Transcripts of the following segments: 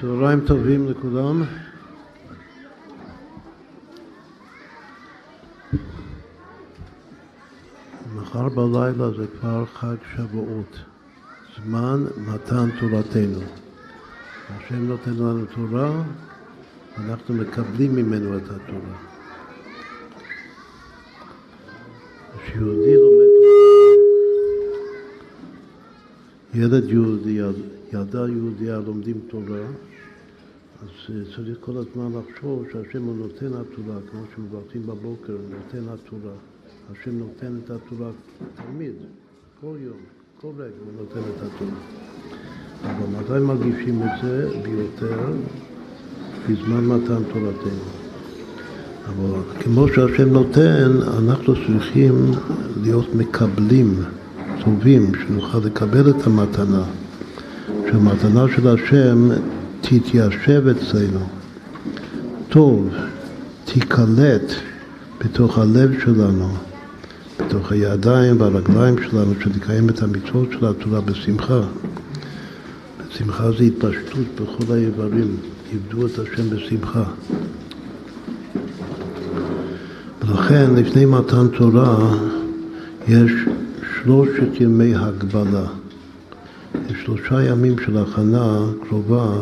צהריים טובים לכולם. מחר בלילה זה כבר חג שבועות, זמן מתן תורתנו. השם נותן לנו תורה, אנחנו מקבלים ממנו את התורה. ילד יהודי, ילדה יהודייה לומדים תורה, אז אה, צריך כל הזמן לחשוב שהשם הוא נותן התורה, כמו שמברכים בבוקר, נותן התורה. השם נותן את התורה תמיד, כל יום, כל רגע הוא נותן את התורה. אבל מתי מרגישים את זה ביותר? בזמן מתן תורתנו. אבל כמו שהשם נותן, אנחנו צריכים להיות מקבלים טובים, שנוכל לקבל את המתנה. שהמתנה של השם תתיישב אצלנו. טוב, תיקלט בתוך הלב שלנו. בתוך הידיים והרגליים שלנו, שנקיים את המצוות של התורה בשמחה. בשמחה זה התפשטות בכל האיברים, עבדו את השם בשמחה. ולכן לפני מתן תורה יש שלושת ימי הגבלה. יש שלושה ימים של הכנה קרובה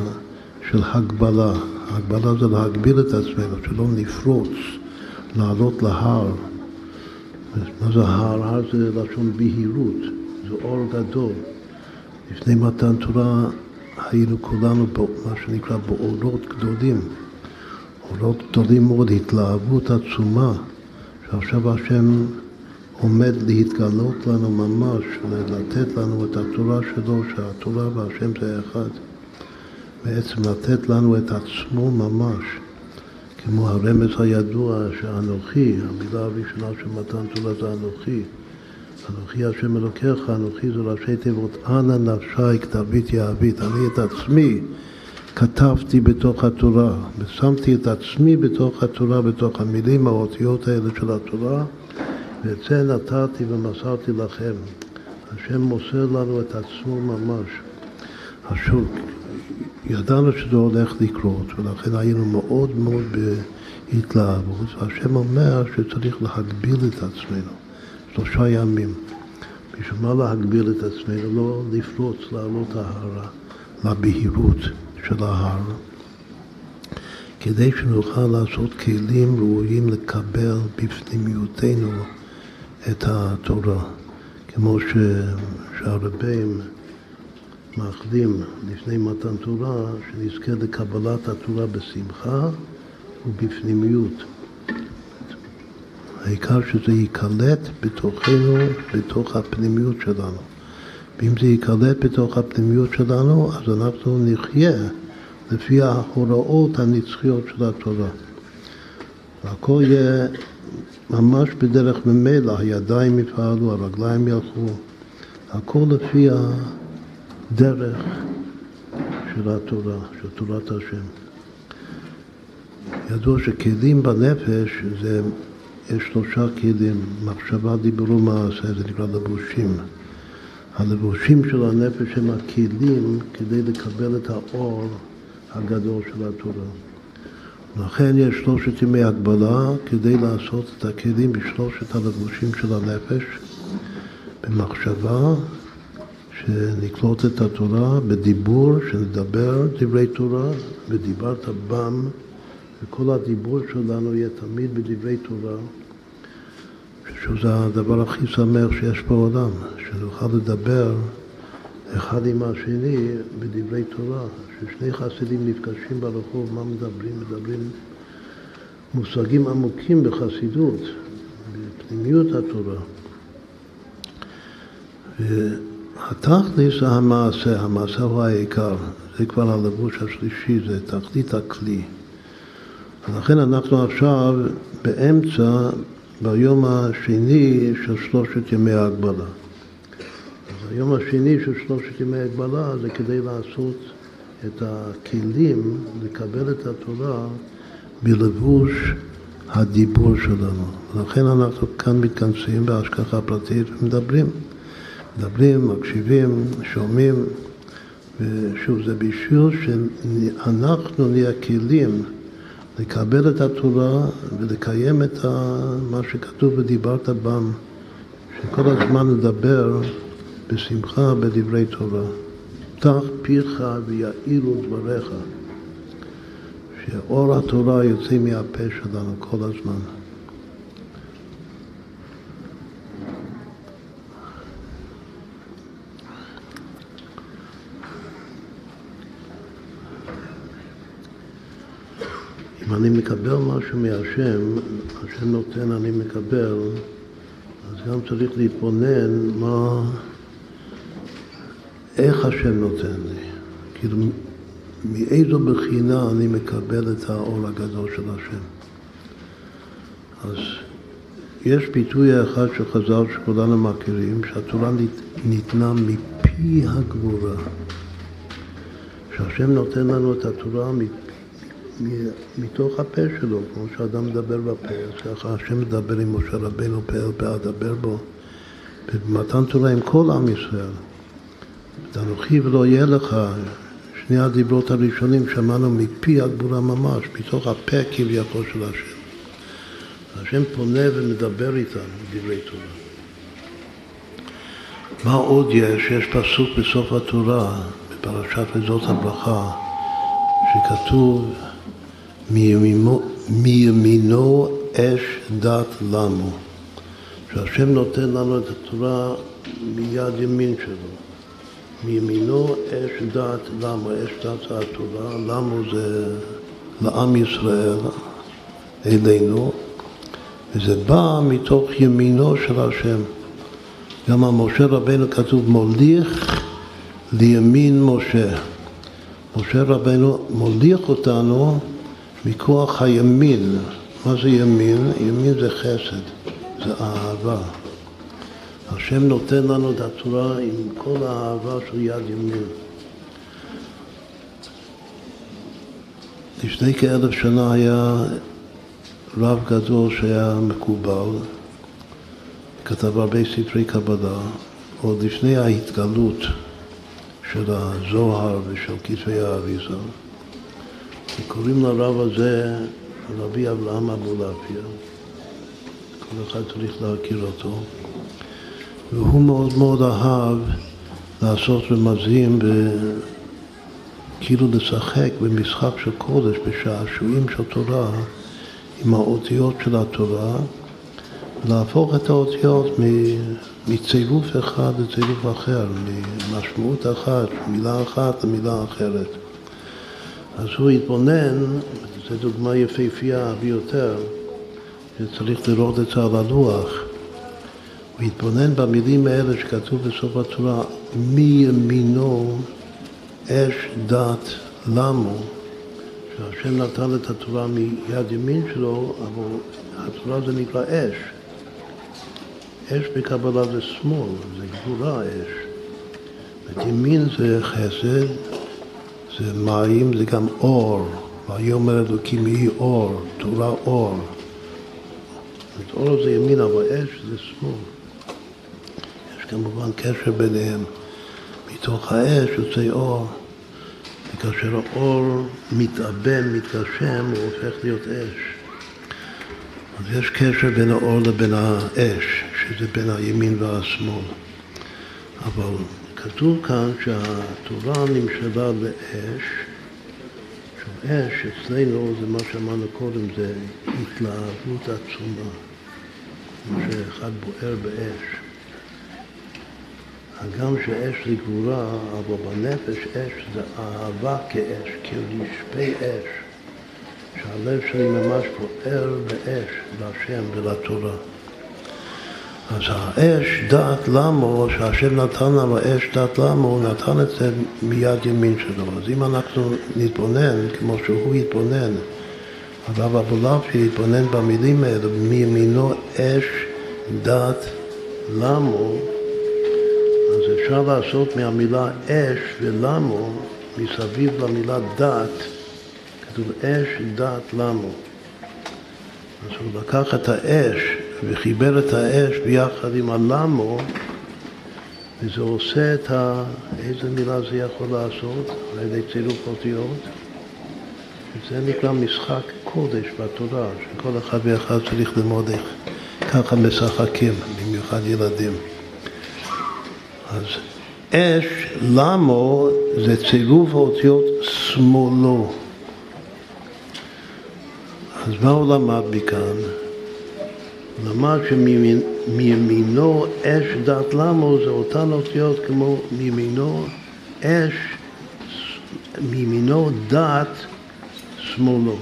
של הגבלה. הגבלה זה להגביל את עצמנו, שלא נפרוץ, לעלות להר. מה זה הר? הר זה לשון בהירות, זה אור גדול. לפני מתן תורה היינו כולנו מה שנקרא באורות גדולים, אורות גדולים מאוד, התלהבות עצומה, שעכשיו השם עומד להתגלות לנו ממש, לתת לנו את התורה שלו, שהתורה והשם זה אחד. בעצם לתת לנו את עצמו ממש. כמו הרמז הידוע שאנוכי, המילה הראשונה של מתן תורה זה אנוכי. אנוכי השם אלוקיך, אנוכי זה ראשי תיבות אנא נפשי כתבית יהבית. אני את עצמי כתבתי בתוך התורה, ושמתי את עצמי בתוך התורה, בתוך המילים, האותיות האלה של התורה, ואת זה נתתי ומסרתי לכם. השם מוסר לנו את עצמו ממש. השוק, ידענו שזה הולך לקרות, ולכן היינו מאוד מאוד בהתלהבות, והשם אומר שצריך להגביל את עצמנו, שלושה ימים. בשביל מה להגביל את עצמנו? לא לפרוץ, לעלות ההרה, לבהירות של ההר, כדי שנוכל לעשות כלים ראויים לקבל בפנימיותנו את התורה, כמו שהרבים מאחלים לפני מתן תורה, שנזכה לקבלת התורה בשמחה ובפנימיות. העיקר שזה ייקלט בתוכנו, בתוך הפנימיות שלנו. ואם זה ייקלט בתוך הפנימיות שלנו, אז אנחנו נחיה לפי ההוראות הנצחיות של התורה. והכל יהיה ממש בדרך ממילא, הידיים יפעלו, הרגליים ילכו, הכל לפי ה... דרך של התורה, של תורת השם. ידוע שכלים בנפש זה, יש שלושה כלים, מחשבה, דיבור ומעשה, זה נקרא לבושים. הלבושים של הנפש הם הכלים כדי לקבל את האור הגדול של התורה. לכן יש שלושת ימי הגבלה כדי לעשות את הכלים בשלושת הלבושים של הנפש, במחשבה, שנקלוט את התורה בדיבור, שנדבר דברי תורה, ודיברת בם, וכל הדיבור שלנו יהיה תמיד בדברי תורה, שזה הדבר הכי שמח שיש בעולם, שנוכל לדבר אחד עם השני בדברי תורה, ששני חסידים נפגשים ברחוב, מה מדברים? מדברים מושגים עמוקים בחסידות, בפנימיות התורה. התכלית זה המעשה, המעשה הוא העיקר, זה כבר הלבוש השלישי, זה תכלית הכלי. ולכן אנחנו עכשיו באמצע, ביום השני של שלושת ימי ההגבלה. אז היום השני של שלושת ימי ההגבלה זה כדי לעשות את הכלים, לקבל את התורה בלבוש הדיבור שלנו. ולכן אנחנו כאן מתכנסים בהשגחה פרטית ומדברים. מדברים, מקשיבים, שומעים, ושוב, זה בשביל שאנחנו נהיה כלים לקבל את התורה ולקיים את מה שכתוב ודיברת בם, שכל הזמן לדבר בשמחה בדברי תורה. פתח פיך ויעילו דבריך, שאור התורה יוצא מהפה שלנו כל הזמן. אם אני מקבל משהו מהשם, השם נותן, אני מקבל, אז גם צריך להתבונן מה, איך השם נותן לי. כאילו, מאיזו בחינה אני מקבל את האור הגדול של השם. אז יש ביטוי אחד של חז"ל שכולנו מכירים, שהתורה ניתנה מפי הגבורה. שהשם נותן לנו את התורה מתוך הפה שלו, כמו שאדם מדבר בפה, אז ככה השם מדבר עם משה רבנו פה אל פה, אדבר בו, במתן תורה עם כל עם ישראל. ואנוכי ולא יהיה לך, שני הדיברות הראשונים שמענו מפי הגבורה ממש, מתוך הפה כביכול של השם. השם פונה ומדבר איתנו דברי תורה. מה עוד יש? יש פסוק בסוף התורה, בפרשת וזאת הברכה, שכתוב מימינו, מימינו אש דת למו. שהשם נותן לנו את התורה מיד ימין שלו. מימינו אש דת למו, אש דת זה התורה, למו זה לעם ישראל, אלינו, וזה בא מתוך ימינו של השם. גם על משה רבנו כתוב מוליך לימין משה. משה רבנו מוליך אותנו מכוח הימין. מה זה ימין? ימין זה חסד, זה אהבה. השם נותן לנו את התורה עם כל האהבה של יד ימין. לפני כאלף שנה היה רב גדול שהיה מקובל, כתב הרבה ספרי קבלה, עוד לפני ההתגלות של הזוהר ושל כתבי האריזה. שקוראים לרב הזה רבי אברהם אבולעפיה, כל אחד צריך להכיר אותו, והוא מאוד מאוד אהב לעשות רמזים וכאילו לשחק במשחק של קודש, בשעשועים של תורה, עם האותיות של התורה, להפוך את האותיות מצירוף אחד לצירוף אחר, ממשמעות אחת, מילה אחת למילה אחרת. אז הוא התבונן, זו דוגמה יפהפייה ביותר, שצריך לראות את זה על הלוח. הוא התבונן במילים האלה שכתוב בסוף התורה, מימינו אש דת למו, שהשם נתן את התורה מיד ימין שלו, אבל התורה זה נקרא אש. אש בקבלה זה שמאל, זה גבורה אש. ימין זה חסד, זה מים, זה גם אור. ויאמר אלוקים יהי אור, תורה אור. אור זה ימין, אבל אש זה שמאל. כמובן קשר ביניהם. מתוך האש יוצא אור, וכאשר האור מתאבן, מתגשם, הוא הופך להיות אש. אז יש קשר בין האור לבין האש, שזה בין הימין והשמאל. אבל כתוב כאן שהתורה נמשלה באש, אש אצלנו זה מה שאמרנו קודם, זה התלהבות עצומה, כמו שאחד בוער באש. הגם שאש זה גבורה, אבל בנפש אש זה אהבה כאש, כרשפי אש, שהלב שלי ממש בוער באש להשם ולתורה. אז האש דעת למה, שהשם נתן לנו אש דעת למה, הוא נתן את זה מיד ימין שלו. אז אם אנחנו נתבונן, כמו שהוא התבונן, הרב אבולעפי התבונן במילים האלה, מימינו אש דעת למו, אפשר לעשות מהמילה אש ולמו, מסביב למילה דת, כתוב אש דעת למו. אז הוא לקח את האש וחיבר את האש ביחד עם הלמו, וזה עושה את ה... איזה מילה זה יכול לעשות? על ידי צירוף אותיות. זה נקרא משחק קודש בתורה, שכל אחד ואחד צריך ללמוד איך ככה משחקים, במיוחד ילדים. אז אש, למו, זה צירוף האותיות שמאלו. אז מה הוא למד מכאן? למד שמימינו אש דת למו זה אותן אותיות כמו מימינו אש, מימינו דת שמאלו.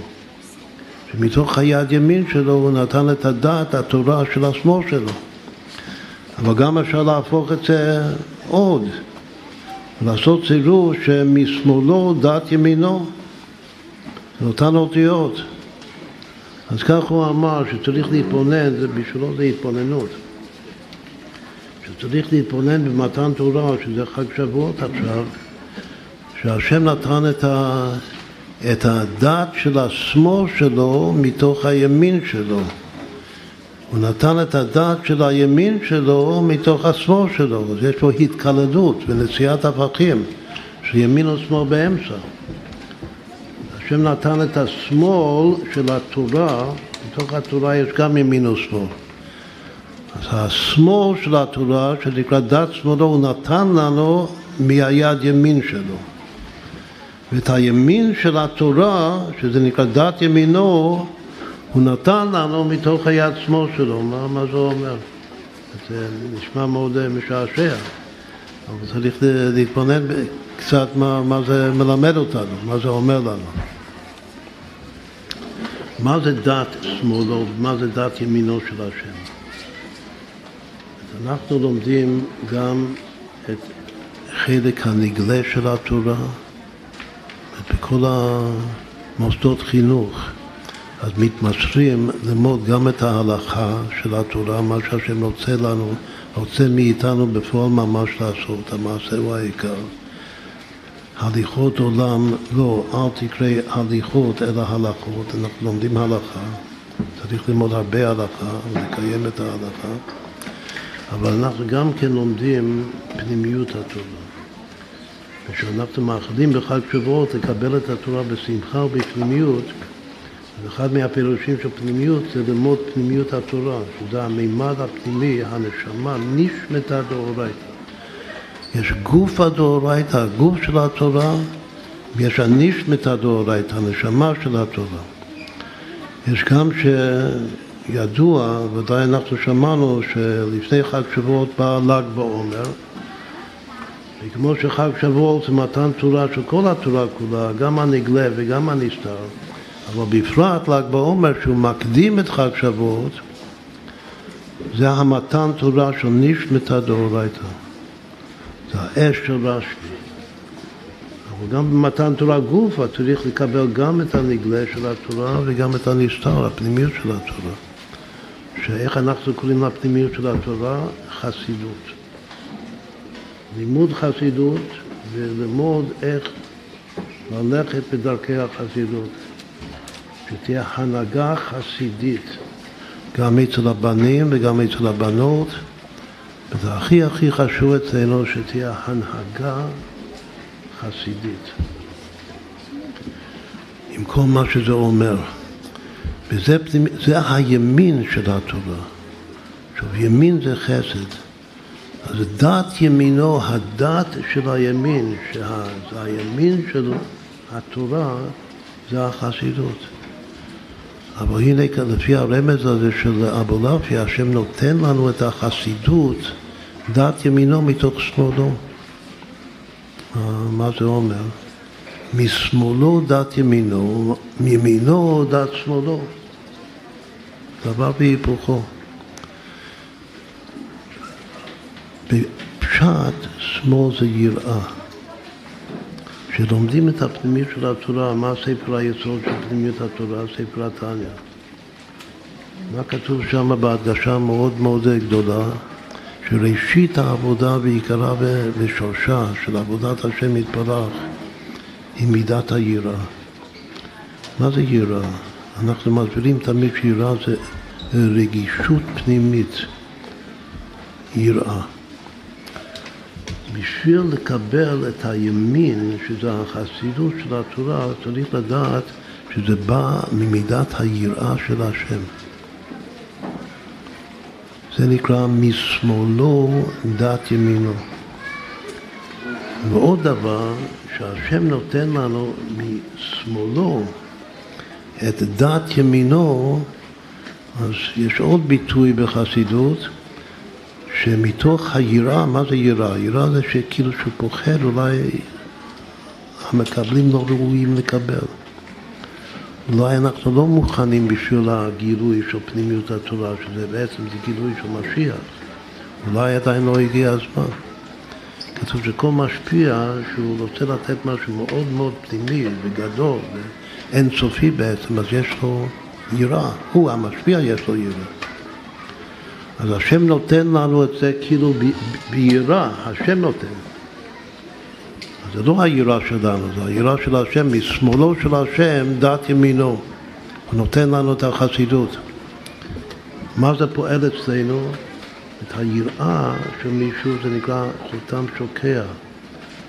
שמתוך היד ימין שלו הוא נתן את הדעת, התורה של השמאל שלו. אבל גם אפשר להפוך את זה עוד, לעשות צירוף שמשמאלו דת ימינו, זה אותן אותיות. אז כך הוא אמר שצריך להתבונן, זה בשבילו זה התבוננות. שצריך להתבונן במתן תורה, שזה חג שבועות עכשיו, שהשם נתן את, ה, את הדת של השמאל שלו מתוך הימין שלו. הוא נתן את הדת של הימין שלו מתוך השמאל שלו, אז יש פה התקלדות ונשיאת הפכים, שימין ושמאל באמצע. השם נתן את השמאל של התורה, בתוך התורה יש גם ימין ושמאל. אז השמאל של התורה, שנקרא דת שמאלו, הוא נתן לנו מהיד ימין שלו. ואת הימין של התורה, שזה נקרא דת ימינו, הוא נתן לנו מתוך היד שמאל שלו. מה, מה זה אומר? זה נשמע מאוד משעשע, אבל צריך להתבונן קצת מה, מה זה מלמד אותנו, מה זה אומר לנו. מה זה דת שמאלו ומה זה דת ימינו של השם? אנחנו לומדים גם את חלק הנגלה של התורה בכל המוסדות חינוך. אז מתמסרים ללמוד גם את ההלכה של התורה, מה שהשם רוצה לנו, רוצה מאיתנו בפועל ממש לעשות, המעשה הוא העיקר. הליכות עולם, לא, אל תקרא הליכות אלא הלכות, אנחנו לומדים הלכה, צריך ללמוד הרבה הלכה ולקיים את ההלכה, אבל אנחנו גם כן לומדים פנימיות התורה. וכשאנחנו מאחדים בחג שבועות לקבל את התורה בשמחה ובפנימיות, אחד מהפירושים של פנימיות זה ללמוד פנימיות התורה, שזה המימד הפנימי, הנשמה, נשמתה דאורייתא. יש גוף הדאורייתא, הגוף של התורה, ויש הנשמתה דאורייתא, הנשמה של התורה. יש גם שידוע, ודאי אנחנו שמענו, שלפני חג שבועות בא ל"ג בעומר, וכמו שחג שבועות זה מתן תורה של כל התורה כולה, גם הנגלה וגם הנסתר, אבל בפרט ל"ג בעומר, שהוא מקדים את חג שבועות, זה המתן תורה של נשמתה דאורייתא. זה האש של רשב"י. אבל גם במתן תורה גופה צריך לקבל גם את הנגלה של התורה וגם את הנסתר, הפנימיות של התורה. שאיך אנחנו קוראים לפנימיות של התורה? חסידות. לימוד חסידות וללמוד איך ללכת בדרכי החסידות. שתהיה הנהגה חסידית, גם אצל הבנים וגם אצל הבנות. וזה הכי הכי חשוב אצלנו שתהיה הנהגה חסידית. עם כל מה שזה אומר. וזה הימין של התורה. עכשיו, ימין זה חסד. אז דת ימינו, הדת של הימין, שהימין של התורה זה החסידות. אבל הנה לפי הרמז הזה של אבולעפיה, השם נותן לנו את החסידות, דת ימינו מתוך שמאלו. מה זה אומר? משמאלו דת ימינו, מימינו דת שמאלו. דבר בהיפוכו. בפשט שמאל זה יראה. כשלומדים את הפנימיות של התורה, מה ספר היסוד של פנימיות התורה? ספר התניא. מה כתוב שם בהדגשה מאוד מאוד גדולה? שראשית העבודה ועיקרה ושורשה של עבודת השם יתברך היא מידת היראה. מה זה יראה? אנחנו מסבירים תמיד שיראה זה רגישות פנימית, יראה. בשביל לקבל את הימין, שזה החסידות של התורה, צריך לדעת שזה בא ממידת היראה של השם. זה נקרא משמאלו דת ימינו. ועוד דבר, שהשם נותן לנו משמאלו את דת ימינו, אז יש עוד ביטוי בחסידות, שמתוך היראה, מה זה יראה? יראה זה שכאילו שהוא פוחד, אולי המקבלים לא ראויים לקבל. אולי אנחנו לא מוכנים בשביל הגילוי של פנימיות התורה, שזה בעצם זה גילוי של משיח. אולי עדיין לא הגיע הזמן. כתוב שכל משפיע שהוא רוצה לתת משהו מאוד מאוד פנימי וגדול ואינסופי בעצם, אז יש לו יראה. הוא המשפיע, יש לו יראה. אז השם נותן לנו את זה כאילו ביראה, השם נותן. זה לא היראה שלנו, זה היראה של השם, משמאלו של השם דת ימינו. הוא נותן לנו את החסידות. מה זה פועל אצלנו? את היראה של מישהו זה נקרא חותם שוקע.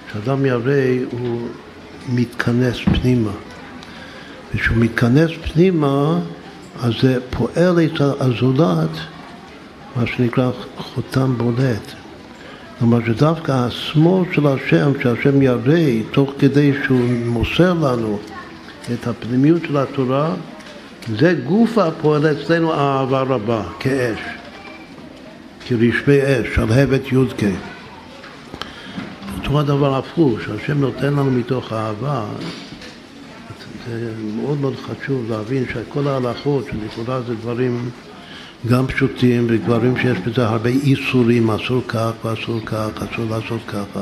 כשאדם ירא הוא מתכנס פנימה. וכשהוא מתכנס פנימה אז זה פועל את הזולת, מה שנקרא חותם בולט. כלומר שדווקא השמאל של השם, שהשם ירא תוך כדי שהוא מוסר לנו את הפנימיות של התורה, זה גוף הפועל אצלנו אהבה רבה, כאש, כרשמי אש, שלהבת י"ק. אותו הדבר הפוך, שהשם נותן לנו מתוך אהבה, זה מאוד מאוד חשוב להבין שכל ההלכות, שלכאורה זה דברים גם פשוטים ודברים שיש בזה הרבה איסורים, אסור כך ואסור כך, אסור לעשות ככה.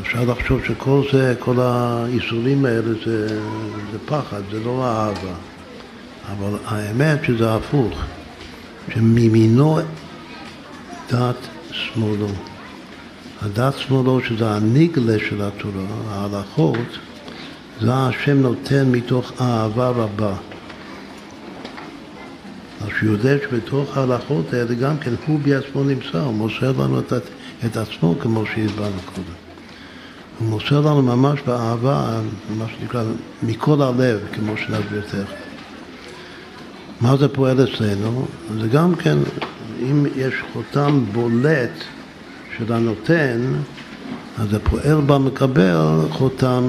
אפשר לחשוב שכל זה, כל האיסורים האלה זה, זה פחד, זה לא אהבה. אבל האמת שזה הפוך, שמימינו דת שמאלו. הדת שמאלו, שזה הנגלה של התורה, ההלכות, זה השם נותן מתוך אהבה רבה. אז שהוא יודע שבתוך ההלכות האלה גם כן הוא בעצמו נמצא, הוא מוסר לנו את, את עצמו כמו שהסברנו קודם. הוא מוסר לנו ממש באהבה, מה שנקרא, מכל הלב, כמו שנסביר תכף. מה זה פועל אצלנו? זה גם כן, אם יש חותם בולט של הנותן, אז זה פועל במקבל חותם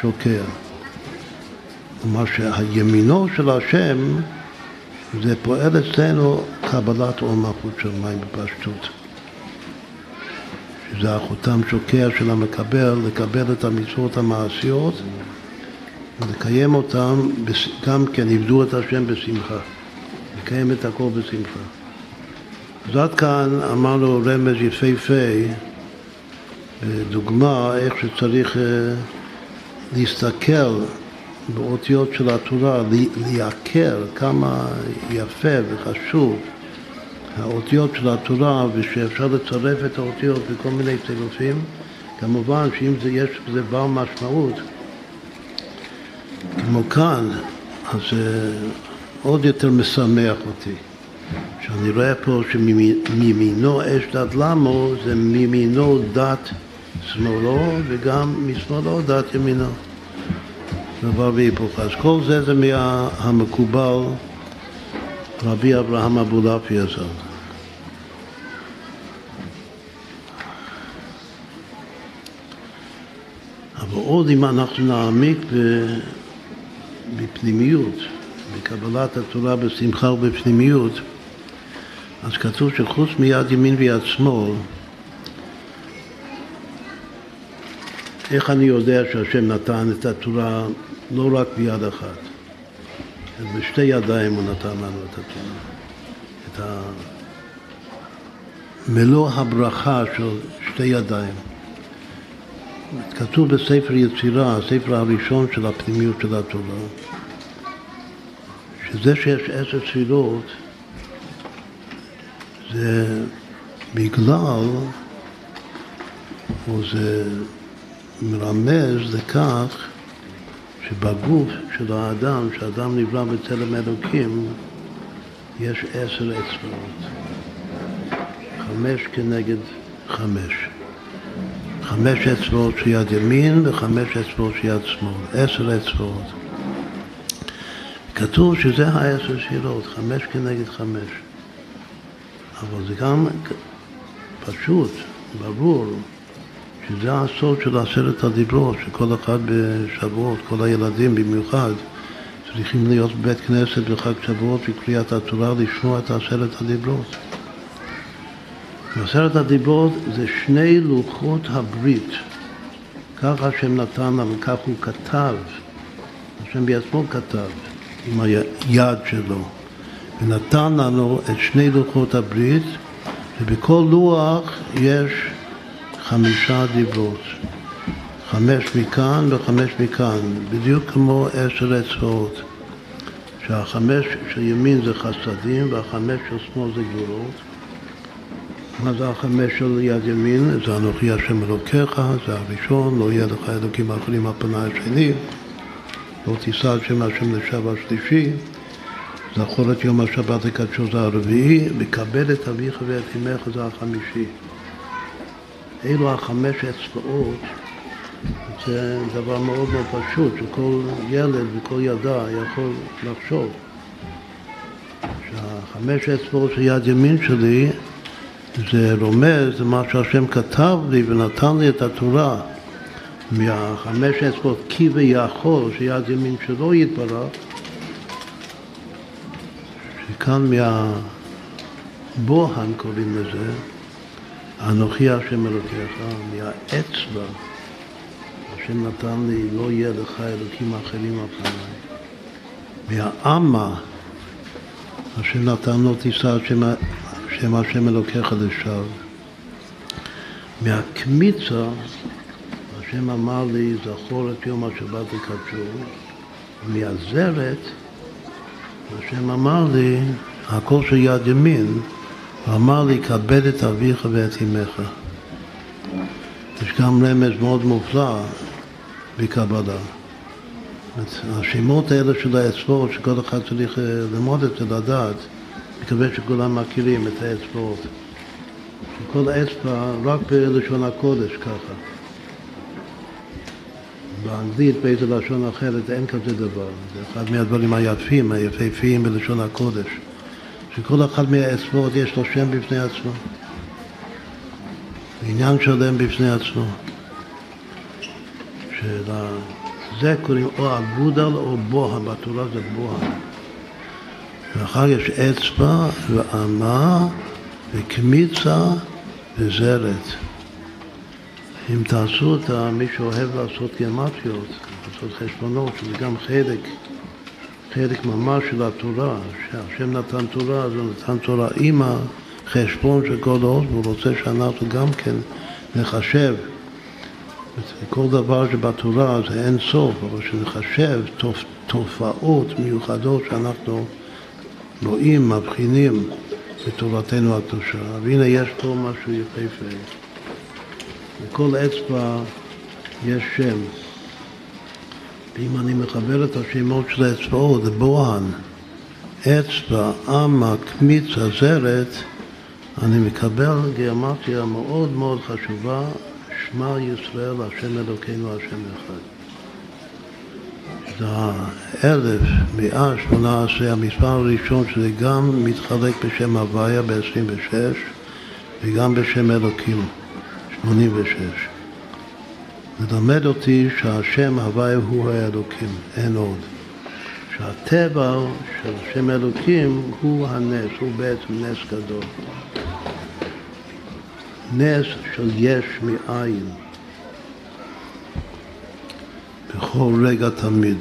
שוקע. כלומר שהימינו של השם זה פועל אצלנו קבלת עול מלכות שמיים בפשטות. שזה החותם שוקע של המקבל, לקבל את המצוות המעשיות ולקיים אותן, גם כן עבדו את השם בשמחה, לקיים את הכל בשמחה. אז עד כאן אמרנו רמז יפהפה, דוגמה איך שצריך אה, להסתכל באותיות של התורה, לייקר כמה יפה וחשוב האותיות של התורה ושאפשר לצרף את האותיות בכל מיני צירופים. כמובן שאם זה, יש בזה בעל משמעות, כמו כאן, אז זה עוד יותר משמח אותי. שאני רואה פה שמימינו אש דת למו זה מימינו דת שמאלו וגם משמאלו דת ימינו. דבר והיפוך. אז כל זה זה מהמקובל רבי אברהם אבולעפי הזה. אבל עוד אם אנחנו נעמיק בפנימיות, בקבלת התורה בשמחה ובפנימיות, אז כתוב שחוץ מיד ימין ויד שמאל, איך אני יודע שהשם נתן את התורה לא רק ביד אחת, בשתי ידיים הוא נתן לנו את התורה, את ה... מלוא הברכה של שתי ידיים. כתוב בספר יצירה, הספר הראשון של הפנימיות של התורה, שזה שיש עשר תפילות זה בגלל, או זה מרמז לכך שבגוף של האדם, שאדם נברא בצלם אלוקים, יש עשר אצבעות. חמש כנגד חמש. חמש אצבעות של יד ימין וחמש אצבעות של יד שמאל, עשר אצבעות. כתוב שזה העשר שאלות, חמש כנגד חמש. אבל זה גם פשוט, ברור, שזה הסוד של עשרת הדיברות, שכל אחד בשבועות, כל הילדים במיוחד, צריכים להיות בבית כנסת בחג שבועות וקריאת התורה לשמוע את עשרת הדיברות. עשרת הדיברות זה שני לוחות הברית. כך השם נתן לנו, כך הוא כתב, השם בעצמו כתב עם היד שלו, ונתן לנו את שני לוחות הברית, ובכל לוח יש חמישה דיברות. חמש מכאן וחמש מכאן, בדיוק כמו עשר אצבעות. שהחמש של ימין זה חסדים והחמש של שמאל זה גבולות. מה זה החמש של יד ימין? זה אנוכי השם אלוקיך, זה הראשון, לא יהיה לך אלוקים אחרים על פני השני, לא תישא על שם השם לשבע השלישי, זכור את יום השבת לקדשו זה הרביעי, וכבד את אביך ואת אמך זה החמישי. אלו החמש אצבעות, זה דבר מאוד מאוד פשוט, שכל ילד וכל ילדה יכול לחשוב שהחמש אצבעות של יד ימין שלי זה רומז למה שהשם כתב לי ונתן לי את התורה מהחמש אצבעות כי ויכול שיד ימין שלו יתברך שכאן מהבוהן קוראים לזה אנוכי השם אלוקיך, מהאצבע השם נתן לי לא יהיה לך אלוקים אחרים על פניי מהאמה השם נתן לו תישא שם שם השם אלוקיך לשווא. מהקמיצה, השם אמר לי, זכור את יום השבת לקדשו, מהזרת, השם אמר לי, הכל של יד ימין, אמר לי, כבד את אביך ואת אמך. יש גם רמז מאוד מופלא בקבלה. השמות האלה של האצבעות, שכל אחד צריך ללמוד את זה, לדעת, מקווה שכולם מכירים את האצבעות. שכל האצבע רק בלשון הקודש ככה. באנגלית באיזה לשון אחרת אין כזה דבר. זה אחד מהדברים היפים, היפהפיים בלשון הקודש. שכל אחד מהאצבעות יש לו שם בפני עצמו. עניין שלם בפני עצמו. שזה קוראים או אגודל או בוהה, בתורה זה בוהה. ואחר יש אצבע ואמה וקמיצה וזרת. אם תעשו אותה, מי שאוהב לעשות גימטריות, לעשות חשבונות, שזה גם חלק, חלק ממש של התורה, שהשם נתן תורה, אז הוא נתן תורה עם החשבון של כל העוז, והוא רוצה שאנחנו גם כן נחשב. כל דבר שבתורה זה אין סוף, אבל שנחשב תופעות מיוחדות שאנחנו רואים, מבחינים בתורתנו הקדושה, והנה יש פה משהו יפהפה. לכל אצבע יש שם. ואם אני מחבר את השמות של האצבעות, בוהן, אצבע, אמה, קמיצה, זרת, אני מקבל גיאומטיה מאוד מאוד חשובה, שמע ישראל, השם אלוקינו, השם אחד. זה האלף, מאה שמונה עשרה, המספר הראשון שזה גם מתחלק בשם הוויה ב-26 וגם בשם אלוקים, 86. מלמד אותי שהשם הוויה הוא האלוקים, אין עוד. שהטבע של שם אלוקים הוא הנס, הוא בעצם נס גדול. נס של יש מאין. בכל רגע תמיד.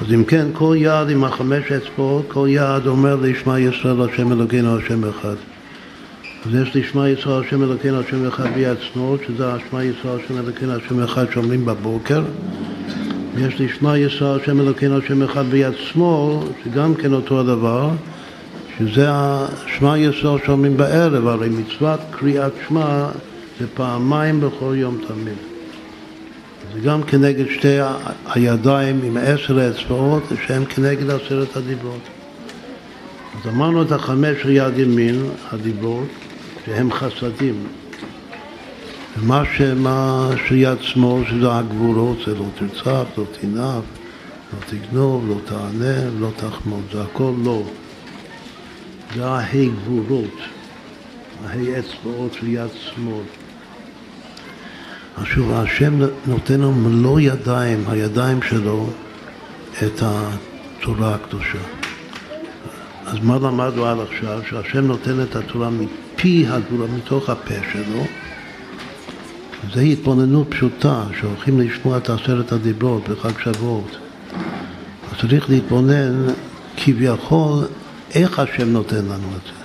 אז אם כן, כל יעד עם החמש אצבעות, כל יעד אומר לישמע ישראל השם אלוקינו השם אחד. אז יש לשמע ישראל השם אלוקינו השם אחד שמאל, שזה השמע ישראל השם אלוקינו השם אחד שאומרים בבוקר. ויש לשמע ישראל השם אלוקינו השם אחד ביד שמאל, שגם כן אותו הדבר, שזה השמע ישראל שאומרים בערב, הרי מצוות קריאת שמע זה פעמיים בכל יום תמיד. זה גם כנגד שתי הידיים עם עשר האצבעות, שהם כנגד עשרת הדיברות. אז אמרנו את החמש של יד ימין, הדיברות, שהם חסדים, ומה שמה שמאל, שזה הגבולות, זה לא תרצח, לא תנף, לא תגנוב, לא תענה, לא תחמוד, זה הכל לא. זה ההי גבולות, ההי אצבעות של יד שמאל. שוב, השם נותן לנו מלוא ידיים, הידיים שלו, את התורה הקדושה. אז מה למדנו עד עכשיו? שהשם נותן את התורה מפי הגבולה, מתוך הפה שלו. זו התבוננות פשוטה, שהולכים לשמוע את עשרת הדיברות בחג שבועות. אז צריך להתבונן כביכול איך השם נותן לנו את זה.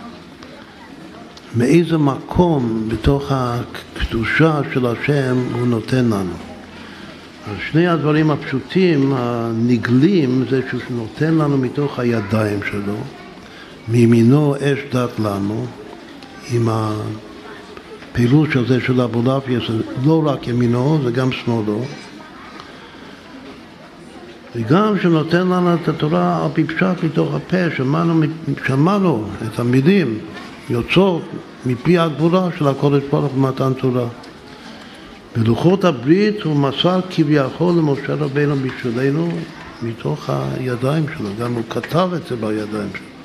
מאיזה מקום בתוך הקדושה של השם הוא נותן לנו. אז שני הדברים הפשוטים, הנגלים, זה שהוא נותן לנו מתוך הידיים שלו, מימינו אש דת לנו, עם הפעילות של זה של אבולעפיה, זה לא רק ימינו, זה גם שמאלו. וגם שנותן לנו את התורה על פי פשט מתוך הפה, שמענו, שמענו את המילים יוצאות מפי הגבולה של הקודש ברוך במתן תורה. בלוחות הברית הוא מסר כביכול למשה רבינו בשבילנו מתוך הידיים שלו, גם הוא כתב את זה בידיים שלו.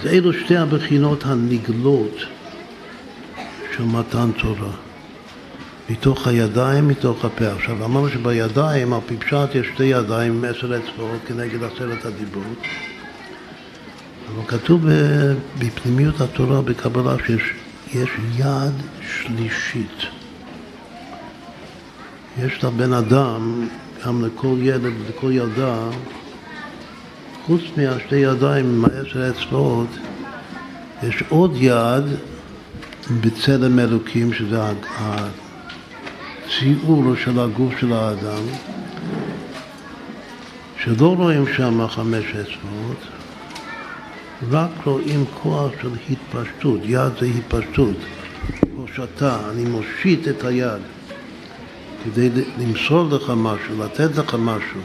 אז אלו שתי הבחינות הנגלות של מתן תורה. מתוך הידיים, מתוך הפה. עכשיו, אמרנו שבידיים, על פי פשט, יש שתי ידיים עם עשר אצבעות כנגד עשרת הדיברות. אבל כתוב בפנימיות התורה, בקבלה, שיש יד שלישית. יש לבן אדם, גם לכל ילד ולכל ילדה, חוץ מהשתי ידיים עם העשר אצבעות, יש עוד יד בצלם אלוקים, שזה הציור של הגוף של האדם, שלא רואים שם חמש אצבעות, רק רואים כוח של התפשטות, יד זה התפשטות, הושטה, אני מושיט את היד כדי למסור לך משהו, לתת לך משהו,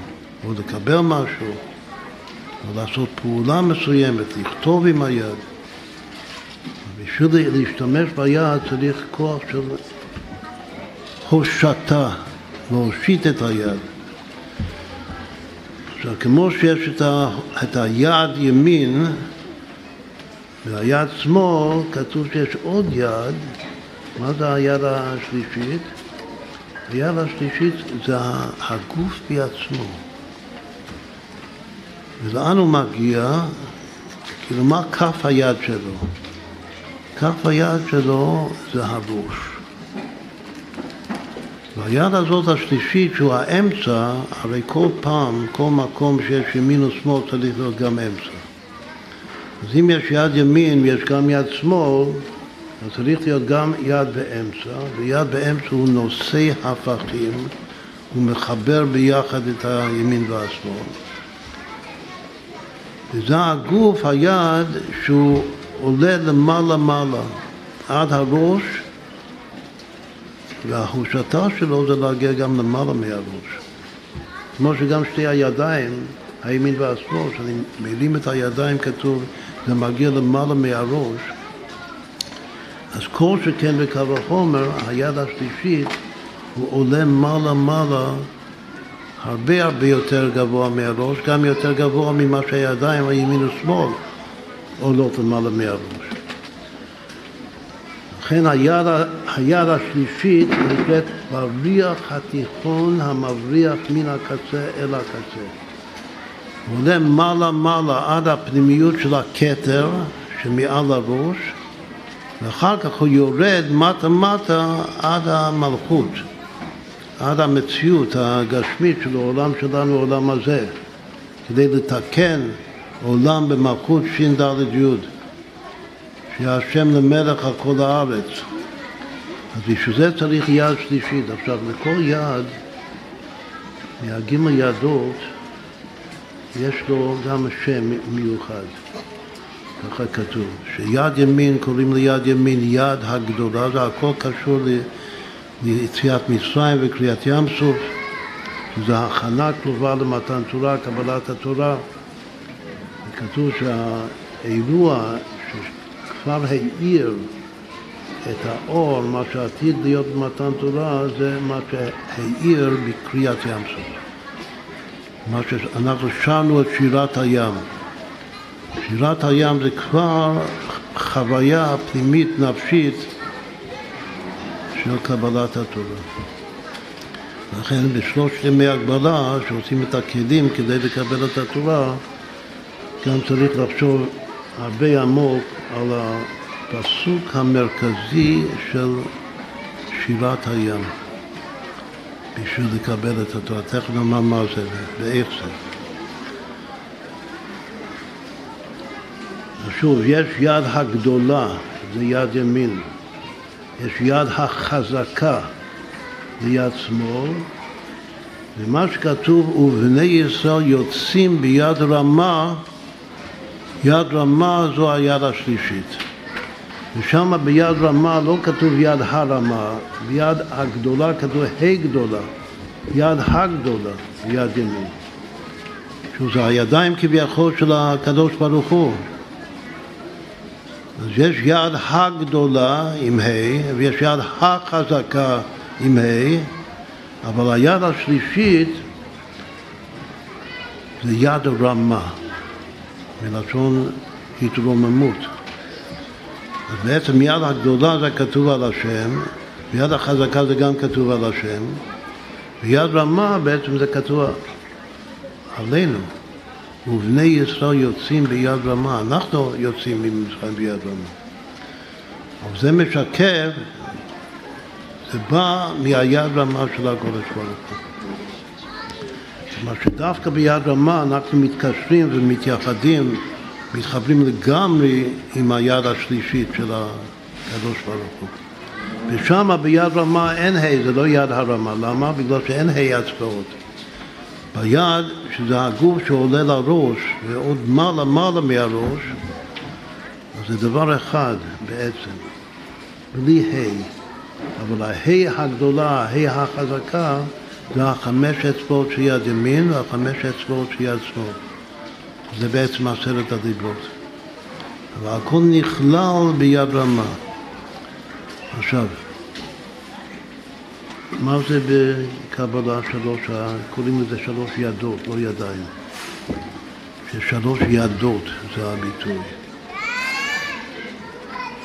או לקבל משהו, או לעשות פעולה מסוימת, לכתוב עם היד. בשביל להשתמש ביד צריך כוח של הושטה, להושיט את היד. עכשיו, כמו שיש את, ה, את היד ימין, והיד שמאל כתוב שיש עוד יד, מה זה היד השלישית? היד השלישית זה הגוף בעצמו. ולאן הוא מגיע? כאילו מה כף היד שלו? כף היד שלו זה הראש. והיד הזאת השלישית, שהוא האמצע, הרי כל פעם, כל מקום שיש ימין ושמאל צריך להיות גם אמצע. אז אם יש יד ימין ויש גם יד שמאל, אז צריך להיות גם יד באמצע, ויד באמצע הוא נושא הפכים, הוא מחבר ביחד את הימין והשמאל. וזה הגוף, היד, שהוא עולה למעלה-מעלה עד הראש, וההושטה שלו זה להגיע גם למעלה מהראש. כמו שגם שתי הידיים, הימין והשמאל, כשאני מרים את הידיים כתוב זה מגיע למעלה מהראש, אז כל שכן בקו החומר, היד השלישית הוא עולה מעלה-מעלה הרבה הרבה יותר גבוה מהראש, גם יותר גבוה ממה שהידיים הימין ושמאל עולות למעלה מהראש. לכן היד, היד השלישית נקראת בריח התיכון המבריח מן הקצה אל הקצה. הוא עולה מעלה-מעלה עד הפנימיות של הכתר שמעל הראש, ואחר כך הוא יורד מטה-מטה עד המלכות, עד המציאות הגשמית של העולם שלנו, העולם הזה, כדי לתקן עולם במלכות ש"ד י', שהשם למלך על כל הארץ. אז בשביל זה צריך יד שלישית. עכשיו, לכל יד, מהגימל ידות, יש לו גם שם מיוחד, ככה כתוב, שיד ימין קוראים ליד ימין יד הגדולה, זה הכל קשור ליציאת מצרים וקריאת ים סוף, שזה הכנה קרובה למתן תורה, קבלת התורה. כתוב שהאירוע שכבר העיר את האור, מה שעתיד להיות במתן תורה, זה מה שהאיר בקריאת ים סוף. מה שאנחנו שרנו את שירת הים. שירת הים זה כבר חוויה פנימית נפשית של קבלת התורה. לכן בשלושת ימי הגבלה, שעושים את הכלים כדי לקבל את התורה, גם צריך לחשוב הרבה עמוק על הפסוק המרכזי של שירת הים בשביל לקבל את התורה. תכף נאמר מה זה ואיך זה. שוב, יש יד הגדולה, זה יד ימין. יש יד החזקה, זה יד שמאל. ומה שכתוב, ובני ישראל יוצאים ביד רמה, יד רמה זו היד השלישית. ושם ביד רמה לא כתוב יד הרמה, ביד הגדולה כתוב ה' גדולה, יד הגדולה, יד ימין. שזה הידיים כביכול של הקדוש ברוך הוא. אז יש יד הגדולה עם ה' ויש יד החזקה עם ה', אבל היד השלישית זה יד רמה, מלשון התרוממות. אז בעצם יד הגדולה זה כתוב על השם, ויד החזקה זה גם כתוב על השם, ויד רמה בעצם זה כתוב עלינו. ובני ישראל יוצאים ביד רמה, אנחנו יוצאים ממצרים ביד רמה. אבל זה משקף, זה בא מהיד רמה של הקודש ברוך הוא. כלומר שדווקא ביד רמה אנחנו מתקשרים ומתייחדים, מתחברים לגמרי עם היד השלישית של הקדוש ברוך הוא. ושם ביד רמה אין ה', זה לא יד הרמה. למה? בגלל שאין ה' אצבעות. ביד, שזה הגוף שעולה לראש ועוד מעלה מעלה מהראש, אז זה דבר אחד בעצם, בלי ה', אבל הה' הגדולה, הה' החזקה, זה החמש אצבעות של יד ימין והחמש אצבעות של יד שמאל. זה בעצם עשרת הדיברות. אבל הכל נכלל ביד רמה. עכשיו, מה זה בקבלה שלוש, קוראים לזה שלוש ידות, לא ידיים. ששלוש ידות זה הביטוי.